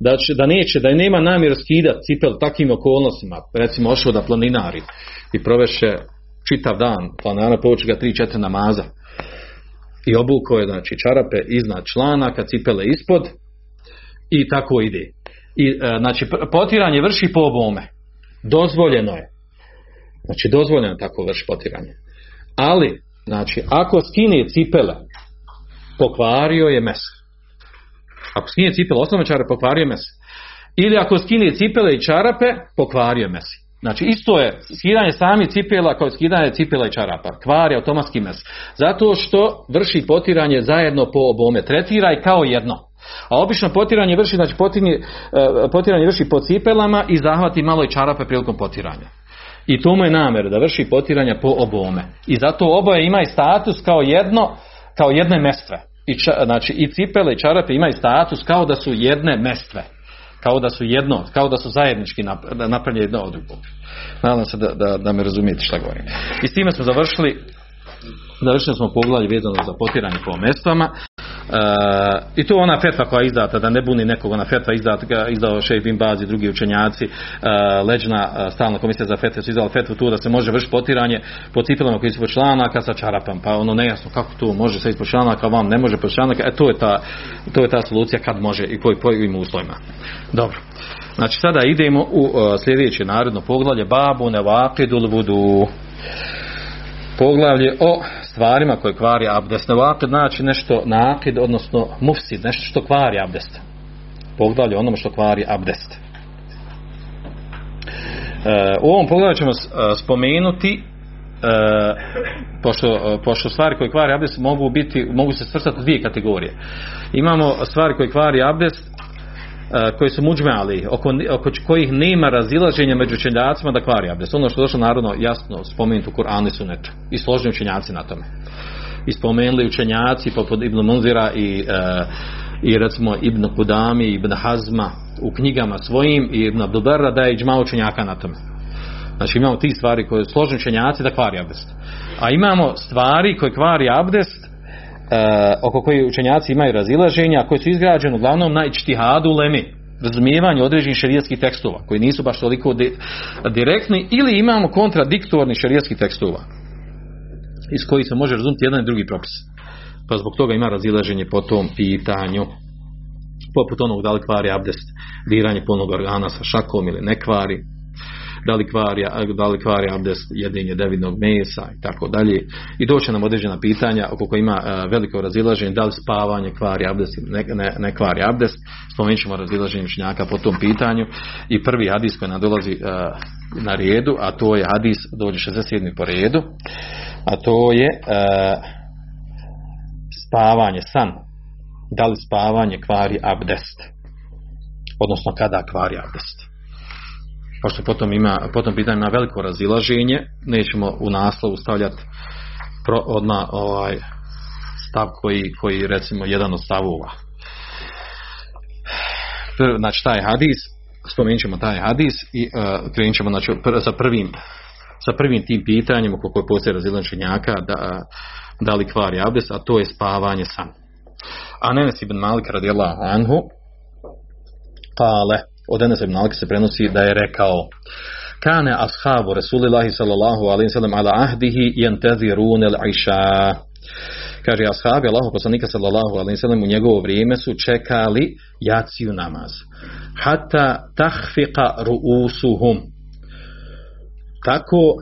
da, će, da neće, da nema namjer skidati cipel takvim okolnostima, recimo ošao da planinari i proveše čitav dan planara, povuče ga 3-4 namaza i obuko je znači čarape iznad članaka, cipele ispod i tako ide. I, e, znači potiranje vrši po obome. Dozvoljeno je. Znači dozvoljeno tako vrši potiranje. Ali, znači, ako skine cipele, pokvario je meso. Ako skine cipele osnovne pokvario mes. Ili ako skine cipele i čarape, pokvario mes. Znači isto je skidanje sami cipela kao skidanje cipela i čarapa. Kvari automatski mes. Zato što vrši potiranje zajedno po obome. Tretiraj kao jedno. A obično potiranje vrši, znači potiranje, potiranje vrši po cipelama i zahvati malo i čarape prilikom potiranja. I to mu je namjer da vrši potiranja po obome. I zato oboje imaju status kao jedno, kao jedne mestve i, znači, i cipele i čarape imaju status kao da su jedne mestve. Kao da su jedno, kao da su zajednički napravljeni jedno od drugog. Nadam se da, da, da me razumijete šta govorim. I s time smo završili Završili smo poglavlje vezano za potiranje po mestvama. E, I to ona fetva koja je izdata, da ne buni nekog, ona fetva izdata, izdao Šejh bin Baz i drugi učenjaci, e, leđna e, stalna komisija za fetve su izdala fetvu tu da se može vršiti potiranje po cipelama koji su ispod članaka sa čarapom, pa ono nejasno kako to može se ispod članaka, vam ne može pod članaka, e to je ta, to je ta solucija kad može i koji kojim uslovima. Dobro. Znači sada idemo u uh, sljedeće narodno poglavlje Babu Nevakidul Vudu poglavlje o stvarima koje kvari abdest. Nevakid znači nešto nakid, odnosno mufsid, nešto što kvari abdest. Poglavlje onome što kvari abdest. E, u ovom poglavlju ćemo spomenuti e, pošto, pošto stvari koje kvari abdest mogu biti, mogu se svrstati u dvije kategorije. Imamo stvari koje kvari abdest koji su muđmali, oko, oko kojih nema razilaženja među učenjacima da kvari abdest. Ono što je došlo narodno jasno spomenuti u Kur'anu i Sunetu. I složni učenjaci na tome. I spomenuli učenjaci poput Ibn Munzira i, uh, i recimo Ibn Kudami, Ibn Hazma u knjigama svojim i Ibn Abdubera da je iđma učenjaka na tome. Znači imamo ti stvari koje složni učenjaci da kvari abdest. A imamo stvari koje kvari abdest oko koji učenjaci imaju razilaženja, koji su izgrađeni uglavnom na ičtihadu lemi, razumijevanju određenih šerijskih tekstova, koji nisu baš toliko di, direktni, ili imamo kontradiktorni šerijskih tekstova, iz kojih se može razumjeti jedan i drugi propis. Pa zbog toga ima razilaženje po tom pitanju. Poput onog da li kvari abdest, diranje polnog organa sa šakom ili ne kvari, da li kvari, da li kvari abdest jedinje devidnog mesa i tako dalje. I doće nam određena pitanja oko koja ima uh, veliko razilaženje, da li spavanje kvari abdest ne, ne, ne kvari abdest. Spomenut ćemo razilaženje učenjaka po tom pitanju. I prvi hadis koji nam dolazi uh, na redu, a to je hadis, dođe 67. po redu, a to je uh, spavanje, san. Da li spavanje kvari abdest? Odnosno kada kvari abdest? Pošto potom ima, potom pitanje ima veliko razilaženje, nećemo u naslovu stavljati pro, odmah ovaj stav koji, koji recimo jedan od stavova. Znači taj hadis, spomenut ćemo taj hadis i uh, krenut ćemo znači, pr, sa prvim sa prvim tim pitanjem oko koje postoje razilaženjaka da, da li kvari abdes, a to je spavanje san. A Nenes ibn Malik radijallahu anhu kale od Enes ibn se prenosi da je rekao Kane ashabu Rasulillahi sallallahu alaihi sallam ala ahdihi jentezirun el iša. Kaže, ashabi Allahu poslanika sallallahu alaihi sallam u njegovo vrijeme su čekali jaciju namaz. Hatta tahfiqa ruusuhum. Tako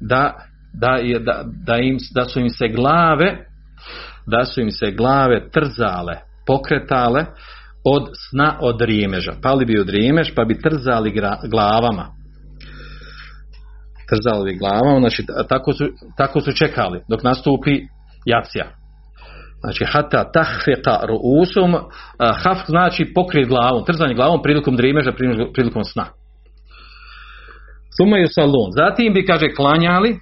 da, da, da, da, im, da su im se glave da su im se glave trzale, pokretale od sna od rijemeža. Pali bi od rijemež pa bi trzali glavama. Trzali glavama, znači tako su, tako su čekali dok nastupi jacija. Znači hata tahfeqa ruusum, haf znači pokrit glavom, trzanje glavom prilikom drimeža, prilikom sna. Sumaju salun. Zatim bi, kaže, klanjali,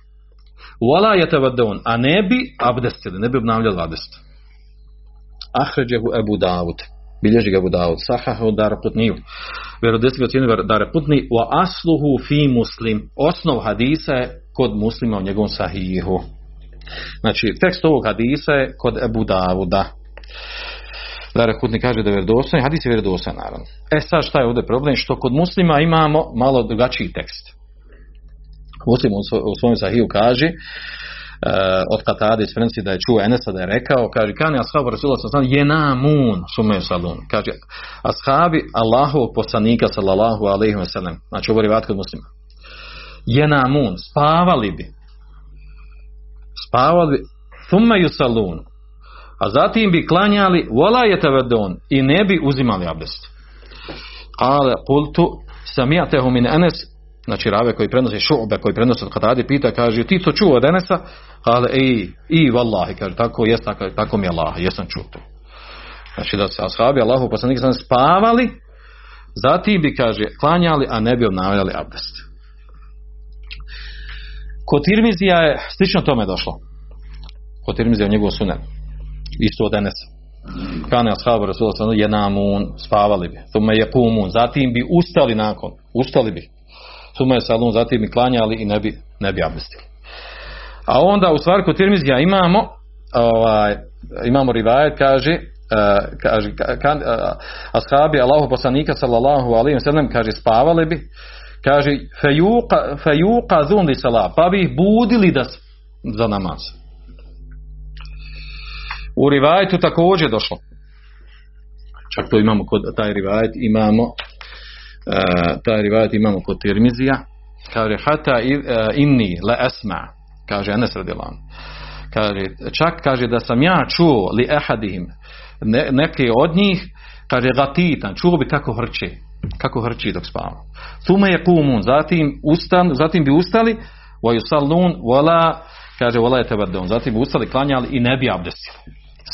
wala yatavadun, a ne bi abdestili, ne bi obnavljali abdest. Ahređehu Ebu Davud bilježi ga Abu Dawud, sahahu daraputniju, vjerodestiv ocjenio daraputni, wa asluhu fi muslim, osnov hadisa je kod muslima u njegovom sahihu. Znači, tekst ovog hadisa je kod Abu Dawuda. Daraputni kaže da je vjerodostojan, hadis je vjerodostojan naravno. E sad šta je ovdje problem? Što kod muslima imamo malo drugačiji tekst. Muslim u svojom sahihu kaže, od Katade iz prenosi da je čuo Enesa da je rekao, kaže, kani ashabu Rasulullah sallam je namun sume salun. Kaže, ashabi Allahovog poslanika sallallahu alaihi wa sallam, znači ovo je kod muslima, je namun, spavali bi. Spavali bi, thumme yusalun. A zatim bi klanjali, vola je tevedon, i ne bi uzimali abdest. Ale, kultu, samijatehu min Enes, znači rave koji prenose šu'be koji prenose od Katadi pita kaže ti to čuo od Enesa? Ali i, i vallahi kaže tako jest tako, tako mi je Allah jesam čuo to. Znači da se ashabi Allahu poslanik sam spavali zatim bi kaže klanjali a ne bi obnavljali abdest. Kod Tirmizija je slično tome došlo. Kod Tirmizija u njegovu sunet isto od Enesa. Kane ashabu Rasulullah je namun spavali bi. Tome je kumun zatim bi ustali nakon. Ustali bi suma je salun, zatim i klanjali i ne bi, ne bi abdestili. A onda u stvari kod Tirmizija imamo ovaj, imamo rivajet kaže Uh, kaže kan, uh, ashabi Allahu poslanika sallallahu alejhi ve sellem kaže spavali bi. Kaže fejuqa fejuqa zundi sala pa bi ih budili da za namaz. U rivajetu također došlo. Čak to imamo kod taj rivajet imamo taj rivajet imamo kod Tirmizija. Kaže hata uh, inni la asma kaže radijallahu anhu. kaže čak kaže da sam ja čuo li ehadihim ne, neke od njih kaže gatitan čuo bi kako hrči kako hrči dok spava. Tume je kumun zatim ustan zatim bi ustali wa yusallun wala kaže wala yatabaddun zatim bi ustali klanjali i ne bi abdestili.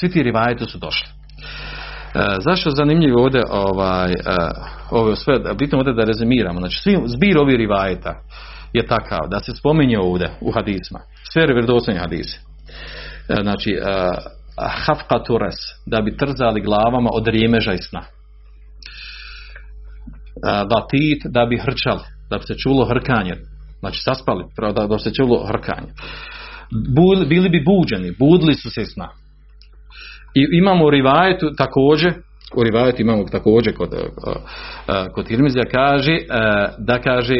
Svi ti rivajeti su došli. E, zašto je zanimljivo ovdje ovaj, e, ovo sve, bitno ovdje da rezimiramo, znači svi, zbir ovih rivajeta je takav da se spominje ovdje u hadisma, sve vjerodostojni hadisi. E, znači, e, hafqatures, da bi trzali glavama od rijemeža i sna. E, Vatit, da bi hrčali, da bi se čulo hrkanje, znači saspali, da, bi se čulo hrkanje. Bili bi buđeni, budili su se sna. I imamo u rivajetu također, u rivajetu imamo također kod, uh, uh, kod Tirmizija kaže uh, da kaže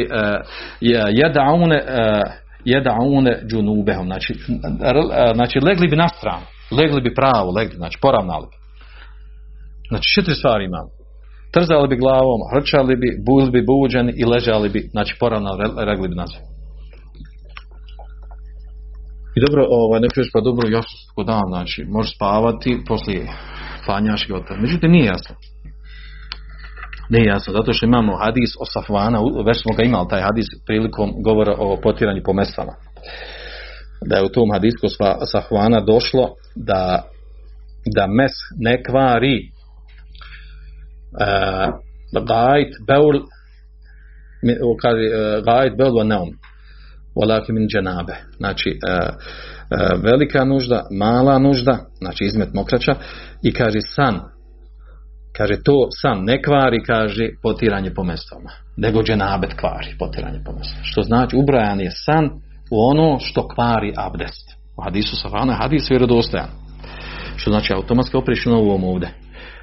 jedaune jedaune džunubehom. Znači, znači legli bi na stranu. Legli bi pravo, legli, znači poravnali bi znači četiri stvari imamo. Trzali bi glavom, hrčali bi bili bi buđeni i ležali bi znači poravnali, legli bi nazad i dobro, ovaj, ne kažeš pa dobro, ja sam dan, znači, možeš spavati, poslije klanjaš gotovo. Međutim, nije jasno. Nije jasno, zato što imamo hadis o Safvana, već smo ga imali taj hadis prilikom govora o potiranju po mestvama. Da je u tom hadisku Safvana došlo da, da mes ne kvari uh, gajt beul uh, gajt beul wa neum walakin min dženabe. Znači, e, e, velika nužda, mala nužda, znači izmet mokraća, i kaže san, kaže to san ne kvari, kaže potiranje po mestvama, nego dženabet kvari potiranje po mestvama. Što znači, ubrajan je san u ono što kvari abdest. U hadisu Safana hadis vjerodostojan. Što znači automatski oprišu na ovom ovdje.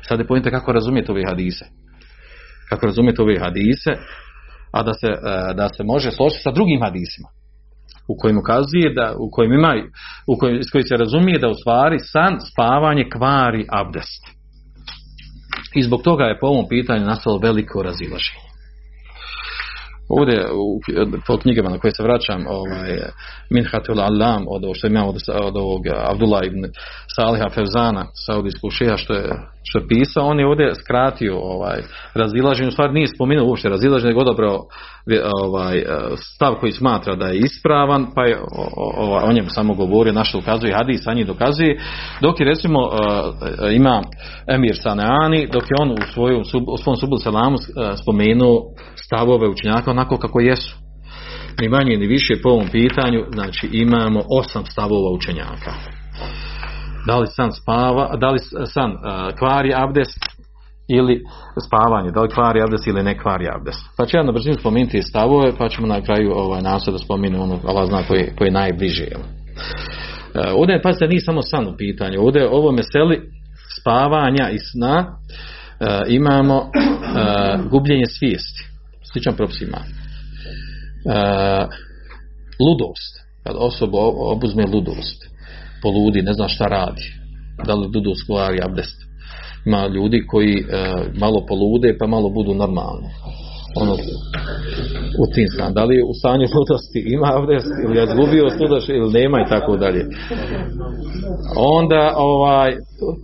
Sad je pojenta kako razumijete ove hadise. Kako razumijete ove hadise, a da se, e, da se može složiti sa drugim hadisima u kojim ukazuje da u kojim ima u kojim, iz kojih se razumije da u stvari san spavanje kvari abdest. I zbog toga je po ovom pitanju nastalo veliko razilaženje. Ovdje u, po knjigama na koje se vraćam ovaj, Minhatul Alam od ovo što imamo od, od ovog Abdullah ibn Saliha Fevzana saudijskog šeha što je, što je pisao on je ovdje skratio ovaj, razilaženje u stvari nije spomenuo uopšte razilaženje nego odabrao ovaj, stav koji smatra da je ispravan pa je o, o, njemu samo govorio na što ukazuje hadis a njih dokazuje dok je recimo uh, ima Emir Saneani dok je on u, svojom, u svom subul salamu spomenuo stavove učenjaka onako kako jesu. Ni manje ni više po ovom pitanju, znači imamo osam stavova učenjaka. Da li san spava, da li san uh, kvari abdest ili spavanje, da li kvari abdest ili ne kvari abdest. Pa ću ja na brzinu spomenuti stavove, pa ćemo na kraju ovaj, nasad da spomenu ono, Allah zna koji, koji je najbliže. Jel? Uh, ovdje, pazite, nije samo san u pitanju, ovdje ovo meseli spavanja i sna uh, imamo uh, gubljenje svijesti sličan propis ima. Ludost. Kad osoba obuzme ludost, poludi, ne zna šta radi. Da li ludost kvari abdest. Ima ljudi koji e, malo polude pa malo budu normalni. Ono, u tim stan. Da li u stanju ludosti ima abdest ili je zgubio ludost ili nema i tako dalje. Onda ovaj,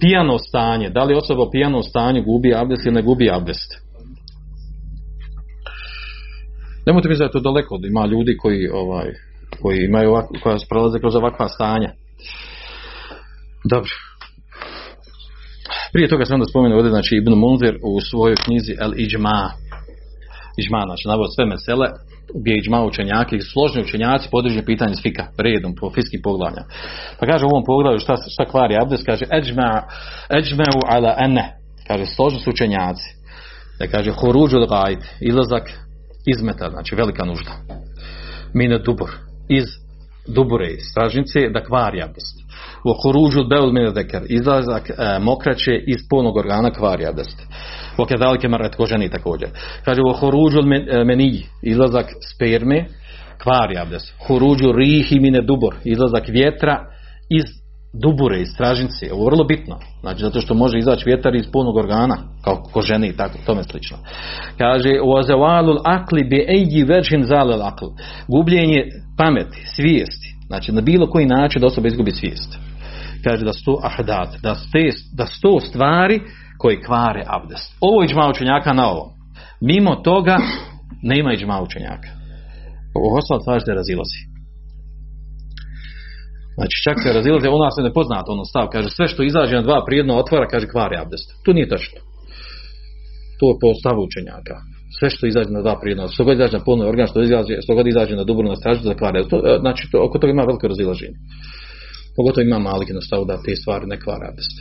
pijano stanje. Da li osoba u pijano stanju gubi abdest ili ne gubi abdest. Nemojte mi da to daleko, da ima ljudi koji, ovaj, koji imaju ovak, koja prolaze kroz ovakva stanja. Dobro. Prije toga sam onda spomenuo ovdje, znači Ibn Munzir u svojoj knjizi El Iđma. Iđma, znači navod sve mesele, gdje Iđma učenjaki, složni učenjaci podređuju pitanje s fika, redom, po fiski poglavlja. Pa kaže u ovom poglavlju šta, šta kvari abdes, kaže Eđma, Eđmeu ala ene, kaže složni su učenjaci. Da kaže horuđu od gajt, izlazak izmeta, znači velika nužda. Mine dubur, iz dubure, stražnice, da kvari abdest. U huruđu beul dekar, izlazak e, mokraće iz polnog organa kvari abdest. U kedalike marat koženi također. Kaže u huruđu meniji, izlazak sperme, kvari abdest. Huruđu rihi mine dubor, izlazak vjetra iz dubure, iz stražnice. Ovo je vrlo bitno. Znači, zato što može izaći vjetar iz punog organa, kao ko ženi i tako, tome slično. Kaže, u azevalul akli bi eji većin zalel akl. Gubljenje pameti, svijesti. Znači, na bilo koji način da osoba izgubi svijest. Kaže da su to ahdat, da su, te, da su to stvari koje kvare abdest. Ovo je džma učenjaka na ovo. Mimo toga nema džma učenjaka. Ovo ostalo stvari se razilazi. Znači čak se razilaze, u nas se ne poznat ono stav, kaže sve što izađe na dva prijedno otvara, kaže kvari abdest. To nije tačno. To je po stavu učenjaka. Sve što izađe na dva prijedno, što god izađe na polni organ, što, izađe, što god izađe na dubru na stražu, da kvari. To, e, znači to, oko toga ima veliko razilaženje. Pogotovo ima malike na stavu da te stvari ne kvare abdest.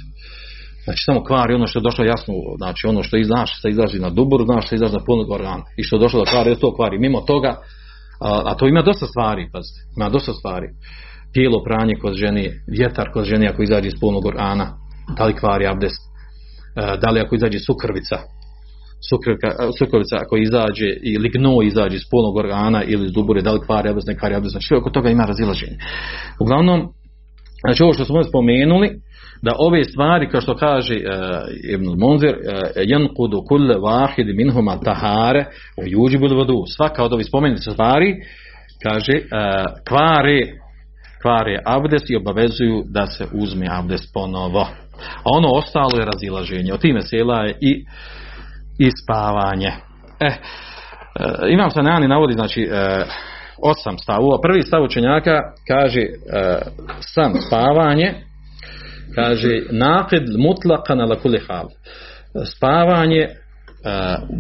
Znači samo kvari ono što je došlo jasno, znači ono što znaš što izlazi na dubru, znaš što izlazi na polni organ i što je došlo da kvari, to kvari. Mimo toga, a, a to ima dosta stvari, pazite, ima dosta stvari tijelo pranje kod ženi, vjetar kod ženi ako izađe iz polnog organa, da li kvari abdest, e, da li ako izađe sukrvica, sukrvica ako izađe ili gno izađe iz polnog organa ili iz dubure, da li kvari abdest, ne kvari abdest, znači oko toga ima razilaženje. Uglavnom, znači ovo što smo spomenuli, da ove stvari, kao što kaže uh, Ibn Monzir, jankudu uh, kulle vahid minhuma tahare u juđibu vodu. Svaka od ovih spomenutih stvari, kaže, uh, kvare kvare abdest i obavezuju da se uzme abdest ponovo. A ono ostalo je razilaženje. O time sela je i, i spavanje. E, e imam sa nani navodi, znači, e, osam stavova. Prvi stav učenjaka kaže e, sam spavanje, kaže nakid mutlaka na lakuli hal. Spavanje, e,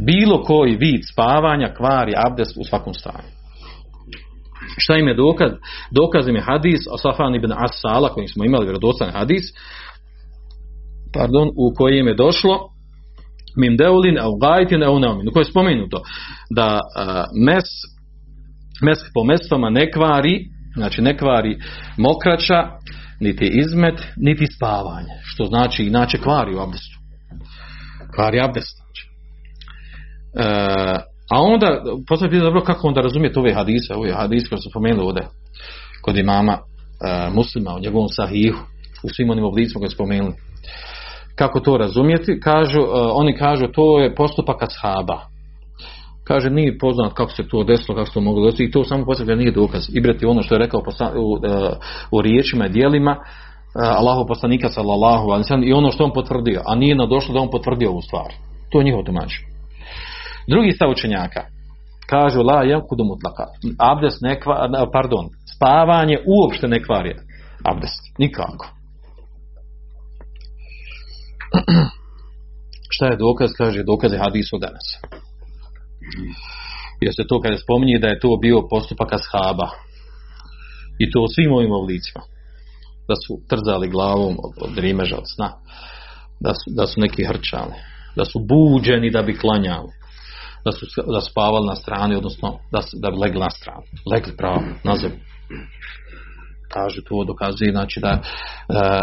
bilo koji vid spavanja kvari abdest u svakom stanju. Šta im je dokaz? Dokaz im je hadis o Safan ibn Asala kojim smo imali vjerodostan hadis pardon, u kojem je došlo min deulin au gajtin au neumin u kojem je spomenuto da mes mes po mesama ne kvari znači ne kvari mokraća niti izmet, niti spavanje što znači inače kvari u abdestu kvari abdest znači. E, a onda, poslije pitanje dobro kako onda razumijete ove hadise, ove hadise koje su spomenuli ovdje kod imama e, muslima u njegovom sahihu, u svim onim oblicima koje su spomenuli. Kako to razumijeti? Kažu, e, oni kažu to je postupak ashaba. Kaže, nije poznat kako se to desilo, kako se to moglo desiti i to samo poslije nije dokaz. Ibrati ono što je rekao u, u, e, u riječima i dijelima, e, Allahu poslanika sallallahu i ono što on potvrdio, a nije nadošlo da on potvrdio ovu stvar. To je njihov tumačenje. Drugi stav učenjaka kažu la yankudu mutlaka. Abdest ne kvari, pardon, spavanje uopšte ne kvari. Nikako. Šta je dokaz? Kaže, dokaz je hadisu danas. Jer se to kada spominje da je to bio postupak ashaba. I to u svim ovim oblicima. Da su trzali glavom od, od rimeža, od sna. Da su, da su neki hrčali. Da su buđeni da bi klanjali da su da spavali na strani, odnosno da, su, da bi legli na stranu. Legli pravo na zemlju. Kaže to dokazuje, znači da e,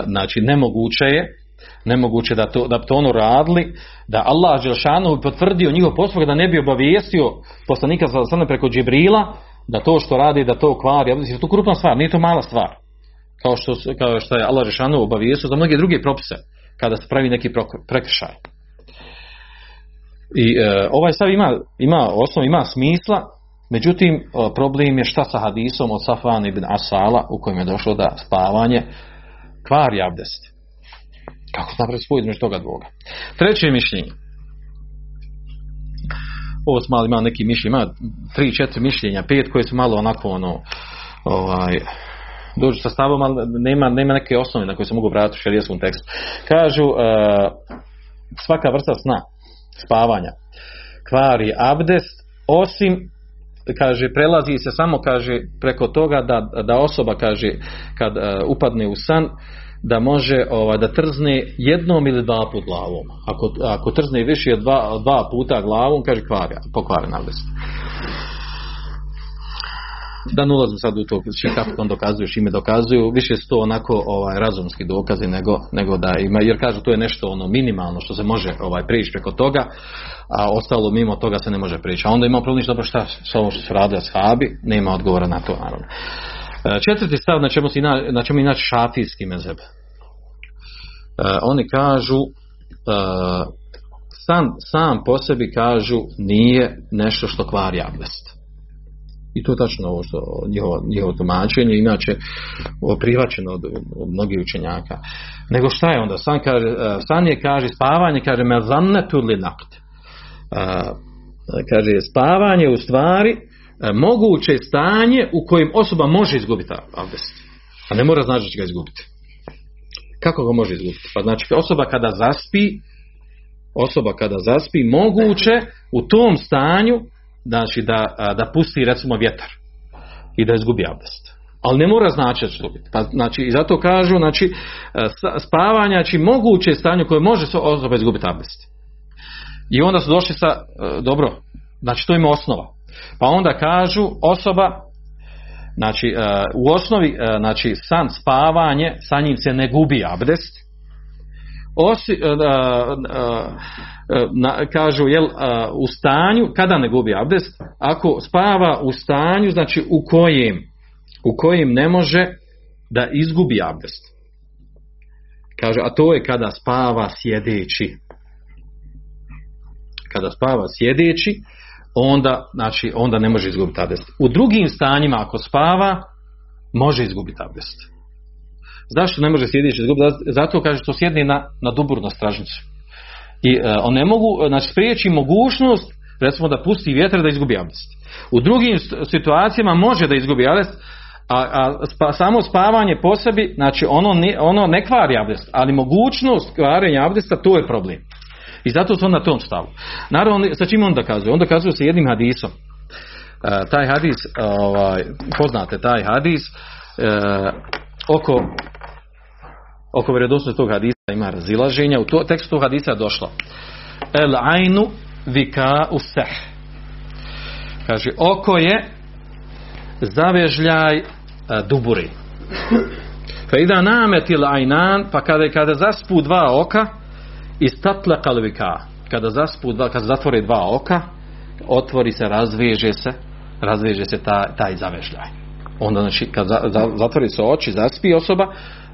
znači nemoguće je nemoguće da to, da to ono radili, da Allah Želšanu potvrdio njihov postupak da ne bi obavijestio poslanika za sada preko Džibrila, da to što radi, da to kvari, je to krupna stvar, nije to mala stvar. Kao što, kao što je Allah Želšanu obavijestio za mnoge druge propise, kada se pravi neki prekršaj. I e, ovaj stav ima, ima osnov, ima smisla, međutim e, problem je šta sa hadisom od Safan ibn Asala u kojem je došlo da spavanje kvari abdest. Kako se napravi spojiti među toga dvoga. Treće mišljenje. Ovo smo malo ima neki mišljenje, ima tri, četiri mišljenja, pet koje su malo onako ono, ovaj, dođu sa stavom, ali nema, nema neke osnove na koje se mogu vratiti u šarijeskom tekstu. Kažu, uh, svaka vrsta sna, spavanja. Kvari abdest osim kaže prelazi se samo kaže preko toga da, da osoba kaže kad uh, upadne u san da može ova, da trzne jednom ili dva put glavom. Ako, ako trzne više dva, dva puta glavom kaže kvari, pokvaren abdest da ne ulazim sad u to kako on dokazuju, ime dokazuju, više su to onako ovaj, razumski dokazi nego, nego da ima, jer kažu to je nešto ono minimalno što se može ovaj, prijeći preko toga, a ostalo mimo toga se ne može prijeći. A onda ima problem dobro šta sa ovo što su radili ashabi, nema odgovora na to naravno. E, Četvrti stav na čemu, ina, na čemu inače šafijski mezeb. E, oni kažu e, sam, sam po sebi kažu nije nešto što kvari abdest. I to je tačno ovo što njihovo, njihovo tumačenje, inače prihvaćeno od, od mnogih učenjaka. Nego šta je onda? San, kaže, e, san je, kaže, spavanje, kaže, me zannetu li nakt. E, kaže, spavanje u stvari e, moguće stanje u kojem osoba može izgubiti abdest. A ne mora znači da će ga izgubiti. Kako ga može izgubiti? Pa znači osoba kada zaspi, osoba kada zaspi, moguće u tom stanju znači da, da pusti recimo vjetar i da izgubi abdest. Ali ne mora znači da će. Pa, znači, I zato kažu, znači, spavanja, znači moguće stanje koje može osoba izgubiti abdest. I onda su došli sa, dobro, znači to ima osnova. Pa onda kažu osoba, znači u osnovi, znači san spavanje, sa njim se ne gubi abdest, osi, na, kažu jel, u stanju, kada ne gubi abdest, ako spava u stanju, znači u kojem, u kojem ne može da izgubi abdest. Kaže, a to je kada spava sjedeći. Kada spava sjedeći, onda, znači, onda ne može izgubiti abdest. U drugim stanjima, ako spava, može izgubiti abdest. Zašto ne može sjedeći izgubiti? Zato kaže što sjedne na, na duburnu stražnicu. I uh, on ne mogu, znači spriječi mogućnost recimo da pusti vjetar da izgubi abdest. U drugim situacijama može da izgubi abdest, a, a spa, samo spavanje po sebi, znači ono ne, ono ne kvari abdest, ali mogućnost kvarenja abdesta to je problem. I zato su on na tom stavu. Naravno, sa čim on dokazuje? On dokazuje sa jednim hadisom. E, taj hadis, ovaj, poznate taj hadis, e, oko oko vjerodostojnosti tog hadisa ima razilaženja. U to, tekstu tog hadisa je došlo El ajnu vika useh. Kaže, oko je zavežljaj duburi. Fa ida nametil ajnan, pa kada, kada zaspu dva oka, istatle kalvika. Kada zaspu dva, kada zatvore dva oka, otvori se, razveže se, razveže se taj, taj zavežljaj. Onda, znači, kad za, za, zatvori se oči, zaspi osoba,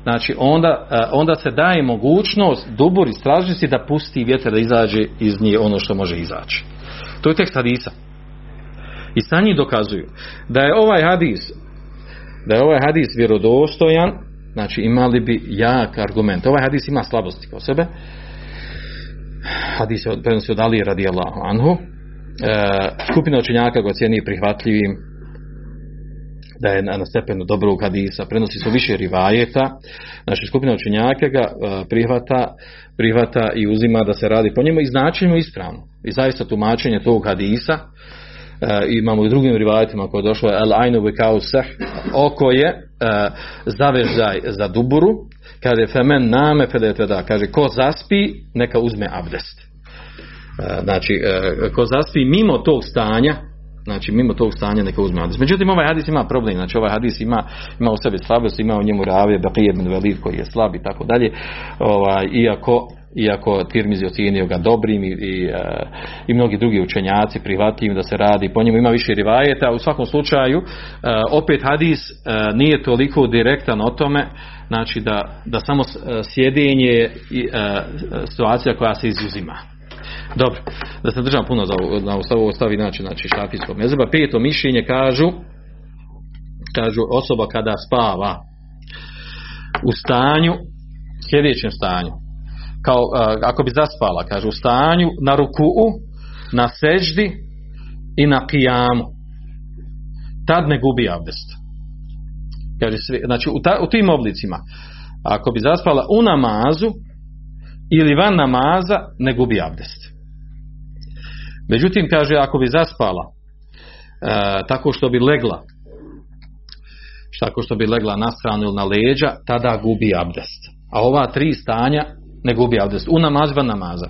znači onda, onda se daje mogućnost duburi stražnici da pusti vjetar da izađe iz nje ono što može izaći. To je tekst hadisa. I sa njih dokazuju da je ovaj hadis da je ovaj hadis vjerodostojan, znači imali bi jak argument. Ovaj hadis ima slabosti kod sebe. Hadis je prenosi od Ali radijallahu anhu. E, skupina učenjaka ga cijeni prihvatljivim da je na stepenu dobrog hadisa, prenosi su više rivajeta, znači skupina učenjaka ga prihvata, prihvata i uzima da se radi po njemu i značenju ispravno. I zaista tumačenje tog hadisa, imamo i drugim rivajetima koje je došlo el ajnu oko je zavežaj za duburu, kaže femen name da kaže ko zaspi, neka uzme abdest. Znači, ko zaspi mimo tog stanja, znači mimo tog stanja neka uzme hadis. Međutim, ovaj hadis ima problem, znači ovaj hadis ima, ima u sebi slabost, ima u njemu ravije, Bakir bin Velid koji je slab i tako dalje, ovaj, iako iako Tirmizi ocijenio ga dobrim i, i, i mnogi drugi učenjaci prihvatljivim da se radi po njemu. Ima više rivajeta, u svakom slučaju opet hadis nije toliko direktan o tome znači da, da samo sjedenje i situacija koja se izuzima dobro, da se držam puno za, na ovo stavi znači, znači šafijskog mezeba. Peto mišljenje kažu kažu osoba kada spava u stanju sljedećem stanju. Kao ako bi zaspala kažu u stanju na ruku'u na seždi i na kijamu tad ne gubi abdest. Kaže znači u, ta, u tim oblicima ako bi zaspala u namazu ili van namaza ne gubi abdest Međutim, kaže, ako bi zaspala e, tako što bi legla, tako što bi legla na stranu ili na leđa, tada gubi abdest. A ova tri stanja ne gubi abdest. U namaz namaza.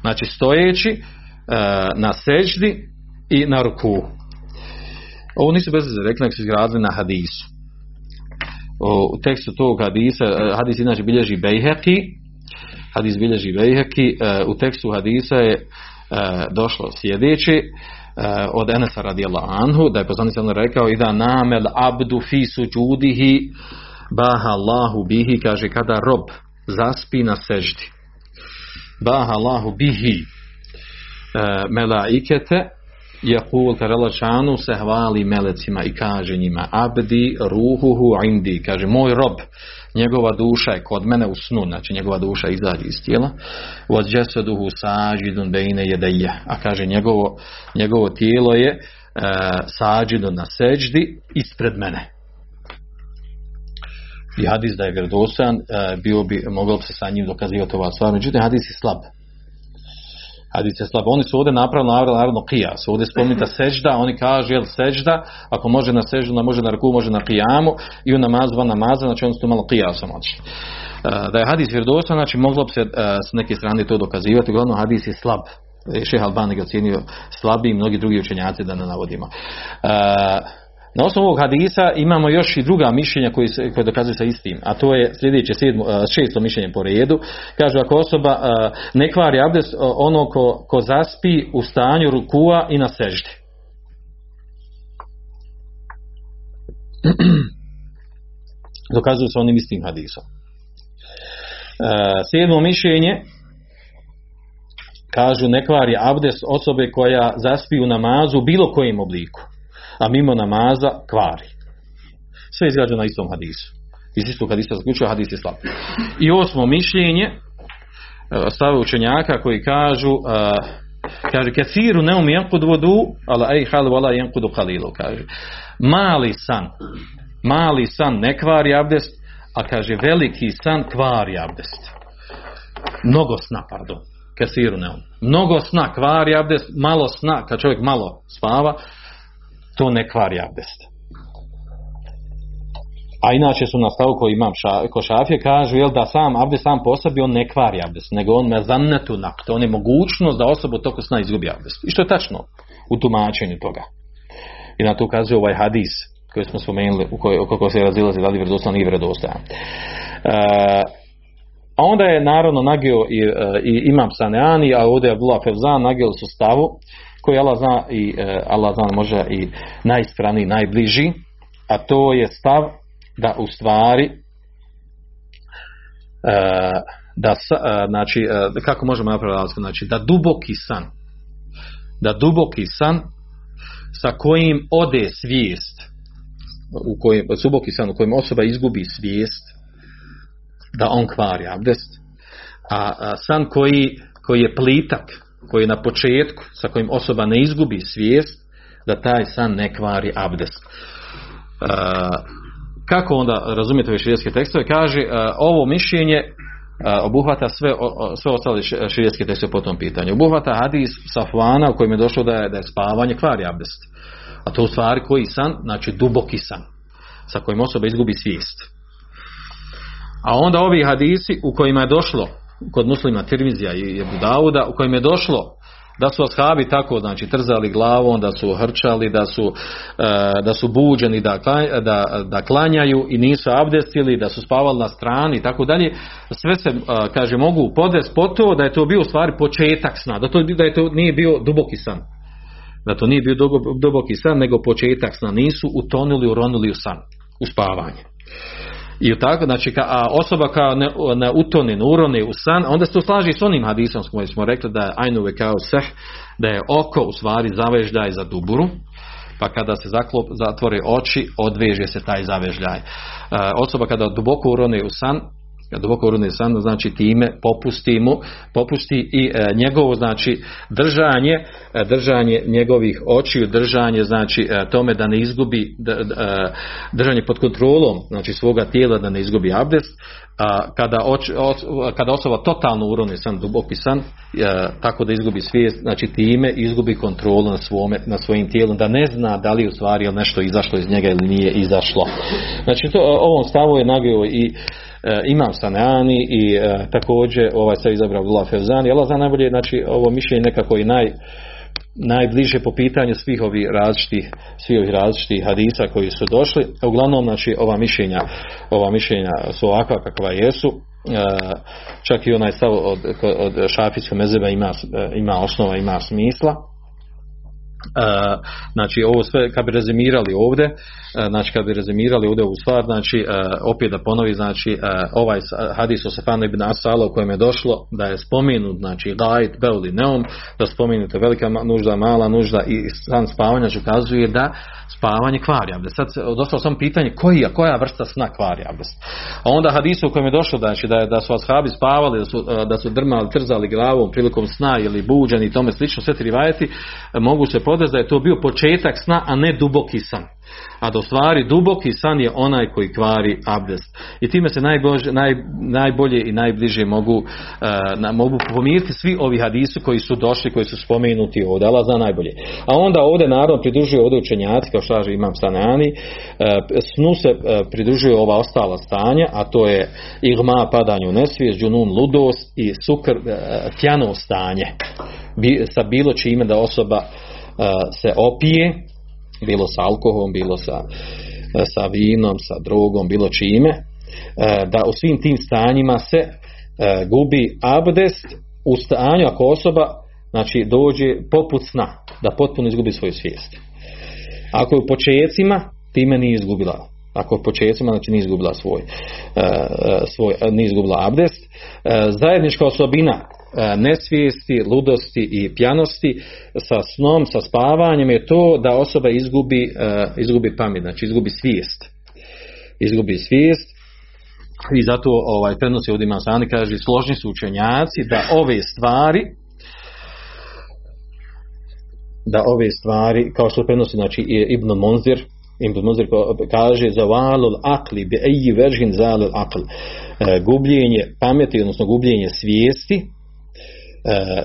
Znači, stojeći e, na seždi i na ruku. Ovo nisu bez rekli, nek su izgradili na hadisu. U tekstu tog hadisa, e, hadis inače bilježi Bejheki, hadis bilježi Bejheki, e, u tekstu hadisa je došlo sljedeće, od Enesa radijallahu anhu, da je poslanik rekao i da namel abdu fi suđudihi baha Allahu bihi, kaže kada rob zaspi na seždi. Baha Allahu bihi melaikete Jakul Karelačanu se hvali melecima i kaže njima Abdi ruhuhu indi. Kaže moj rob njegova duša je kod mene u snu. Znači njegova duša izađe iz tijela. Od džeseduhu sađidun bejne jedeje a kaže njegovo, njegovo tijelo je e, sađidun na seđdi ispred mene. I hadis da je vjerodostojan e, bio bi, mogao bi se sa njim dokazivati ova stvar. Međutim hadis je slab hadis je slab. Oni su ovdje napravili naravno kijas. Ovdje spomenuta sežda, oni kažu jel sežda, ako može na seždu, da može na ruku, može na kijamu i u namazu, van namaza, znači oni su malo kijasom odšli. E, da je hadis vjerodostan, znači moglo bi se e, s neke strane to dokazivati, uglavnom hadis je slab. Šeh Albani ga ocjenio slabiji mnogi drugi učenjaci da ne navodimo. E, na osnovu ovog hadisa imamo još i druga mišljenja koji, se, koji dokazuju sa istim, a to je sljedeće sedmo, šesto mišljenje po redu. Kaže ako osoba ne kvari abdest ono ko, ko zaspi u stanju rukua i na seždi. Dokazuju se onim istim hadisom. Sedmo mišljenje kažu ne kvari abdest osobe koja zaspi u namazu u bilo kojem obliku a mimo namaza kvari. Sve izgrađeno na istom hadisu. Iz istog hadisa zaključuje hadis je slab. I osmo mišljenje e, stave učenjaka koji kažu uh, kaže ne um jankud vodu ala ej hal vala jankudu halilu kaže mali san mali san ne kvari abdest a kaže veliki san kvari abdest mnogo sna pardon kesiru ne um mnogo sna kvari abdest malo sna kad čovjek malo spava to ne kvari abdest. A inače su na stavu koji imam ša, ko šafije kažu jel, da sam abdest sam po sebi on ne kvari abdest, nego on me zannetu nakt, on je mogućnost da osoba toku sna izgubi abdest. I što je tačno u tumačenju toga. I na to ukazuje ovaj hadis koji smo spomenuli, u kojoj, oko se razilazi da li vjerodostojan vjerodostojan. E, a onda je naravno nagio i, e, i imam Saneani, a ovdje je Abdullah Fevzan nagio su stavu koji Allah zna i e, Allah zna i najispravniji, najbliži, a to je stav da u stvari e, da e, znači kako možemo napraviti razliku? Znači da duboki san da duboki san sa kojim ode svijest u kojem, duboki san u kojem osoba izgubi svijest da on kvari abdest a san koji, koji je plitak koji je na početku, sa kojim osoba ne izgubi svijest, da taj san ne kvari abdest. E, kako onda razumijete ove širijetske tekstove? Kaže, e, ovo mišljenje e, obuhvata sve, sve ostale širijetske tekstove po tom pitanju. Obuhvata hadis Safvana u kojem je došlo da je, da je spavanje kvari abdest. A to u stvari koji san? Znači duboki san sa kojim osoba izgubi svijest. A onda ovi hadisi u kojima je došlo kod muslima Tirmizija i Ebu Dauda u kojem je došlo da su ashabi tako znači trzali glavom, da su hrčali, da su, e, da su buđeni da, da, da klanjaju i nisu abdestili, da su spavali na strani i tako dalje. Sve se, e, kaže, mogu podvesti po to da je to bio u stvari početak sna, da to, da je to nije bio duboki san. Da to nije bio duboki san, nego početak sna. Nisu utonuli, uronuli u san, u spavanje. I tako, znači, a osoba kao ne, ne utone, ne urone u san, onda se slaži s onim hadisom s kojim smo rekli da je ajnuve kao seh, da je oko u stvari zavežljaj za duburu, pa kada se zaklop, zatvore oči, odveže se taj zavežljaj. E, osoba kada duboko urone u san, duboko urune san, znači time popusti mu, popusti i e, njegovo znači držanje, e, držanje njegovih očiju, držanje znači e, tome da ne izgubi d, d, e, držanje pod kontrolom znači svoga tijela da ne izgubi abdest, a kada, oč, oč, kada osoba totalno urone san, duboki san, tako da izgubi svijest, znači time izgubi kontrolu na, svome, na svojim tijelom, da ne zna da li je u stvari nešto izašlo iz njega ili nije izašlo. Znači to ovom stavu je nagio i imam Saneani i e, također ovaj se izabrao Abdullah Fevzani, Allah zna najbolje, znači ovo mišljenje nekako i naj najbliže po pitanju svih ovih različitih svih ovih različitih hadisa koji su došli. Uglavnom, znači, ova mišljenja, ova mišljenja su ovakva kakva jesu. E, čak i onaj stav od, od šafijskog mezeba ima, ima osnova, ima smisla. E, znači ovo sve kad bi rezimirali ovdje e, znači kad bi rezimirali ovdje ovu stvar znači e, opet da ponovi znači ovaj hadis o Sefanu ibn Asala u kojem je došlo da je spomenut znači gajt beuli neom da spomenuta velika nužda mala nužda i san spavanja ukazuje da spavanje kvari abdest. Sad dostalo sam pitanje koja, koja vrsta sna kvari abdest. A onda hadisu u kojem je došlo znači, da, da su ashabi spavali, da su, da su drmali, trzali glavom prilikom sna ili buđeni i tome slično, sve tri mogu se podati da je to bio početak sna, a ne duboki san a do stvari duboki san je onaj koji kvari abdest. I time se najbolje, naj, najbolje i najbliže mogu, uh, mogu pomiriti svi ovi hadisi koji su došli, koji su spomenuti ovdje, Allah zna najbolje. A onda ovdje naravno pridružuju ovdje učenjaci, kao što imam Stanani, uh, snu se uh, pridružuju ova ostala stanja, a to je igma padanju nesvijest, džunun ludost i sukr tjano stanje. Bi, sa bilo čime da osoba se opije bilo sa alkoholom, bilo sa, sa vinom, sa drogom, bilo čime, e, da u svim tim stanjima se e, gubi abdest u stanju ako osoba znači dođe poput sna, da potpuno izgubi svoju svijest. Ako je u počecima, time nije izgubila. Ako je počecima, znači nije izgubila svoj, e, svoj nije izgubila abdest. Zajednička osobina E, nesvijesti, ludosti i pjanosti sa snom, sa spavanjem je to da osoba izgubi, e, izgubi pamet, znači izgubi svijest. Izgubi svijest i zato ovaj prenosi ovdje imam sani kaže složni su učenjaci da ove stvari da ove stvari kao što prenosi znači Ibn Monzir Ibn Monzir kaže za valul akli bi eji veržin zalul akl e, gubljenje pameti odnosno gubljenje svijesti E,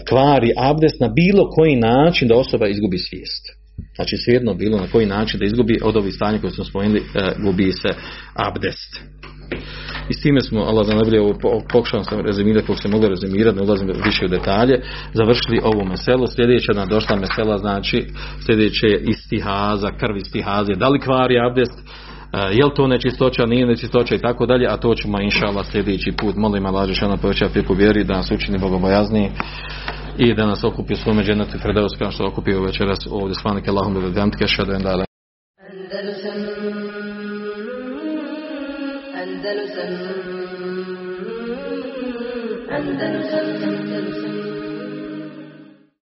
kvari abdest na bilo koji način da osoba izgubi svijest. Znači svejedno bilo na koji način da izgubi od ovih stanja koje smo spomenuli, e, gubi se abdest. I s time smo, Allah za najbolje, pokušavam sam rezimirati kako se moglo rezimirati, ne ulazim više u detalje, završili ovu meselu. Sljedeća nam došla mesela, znači sljedeće je istihaza, krv istihaze. Da li kvari abdest? Eh, je li to nečistoća, nije nečistoća i tako dalje, a to ćemo inšala sljedeći put. Molim Allah Žešana poveća fiku vjeri da nas učini bogobojazniji i da nas okupi u svome dženetu Fredeus kao što okupio večeras ovdje s vanike dantike šadu en dale. Andalusam Andalusam Andalusam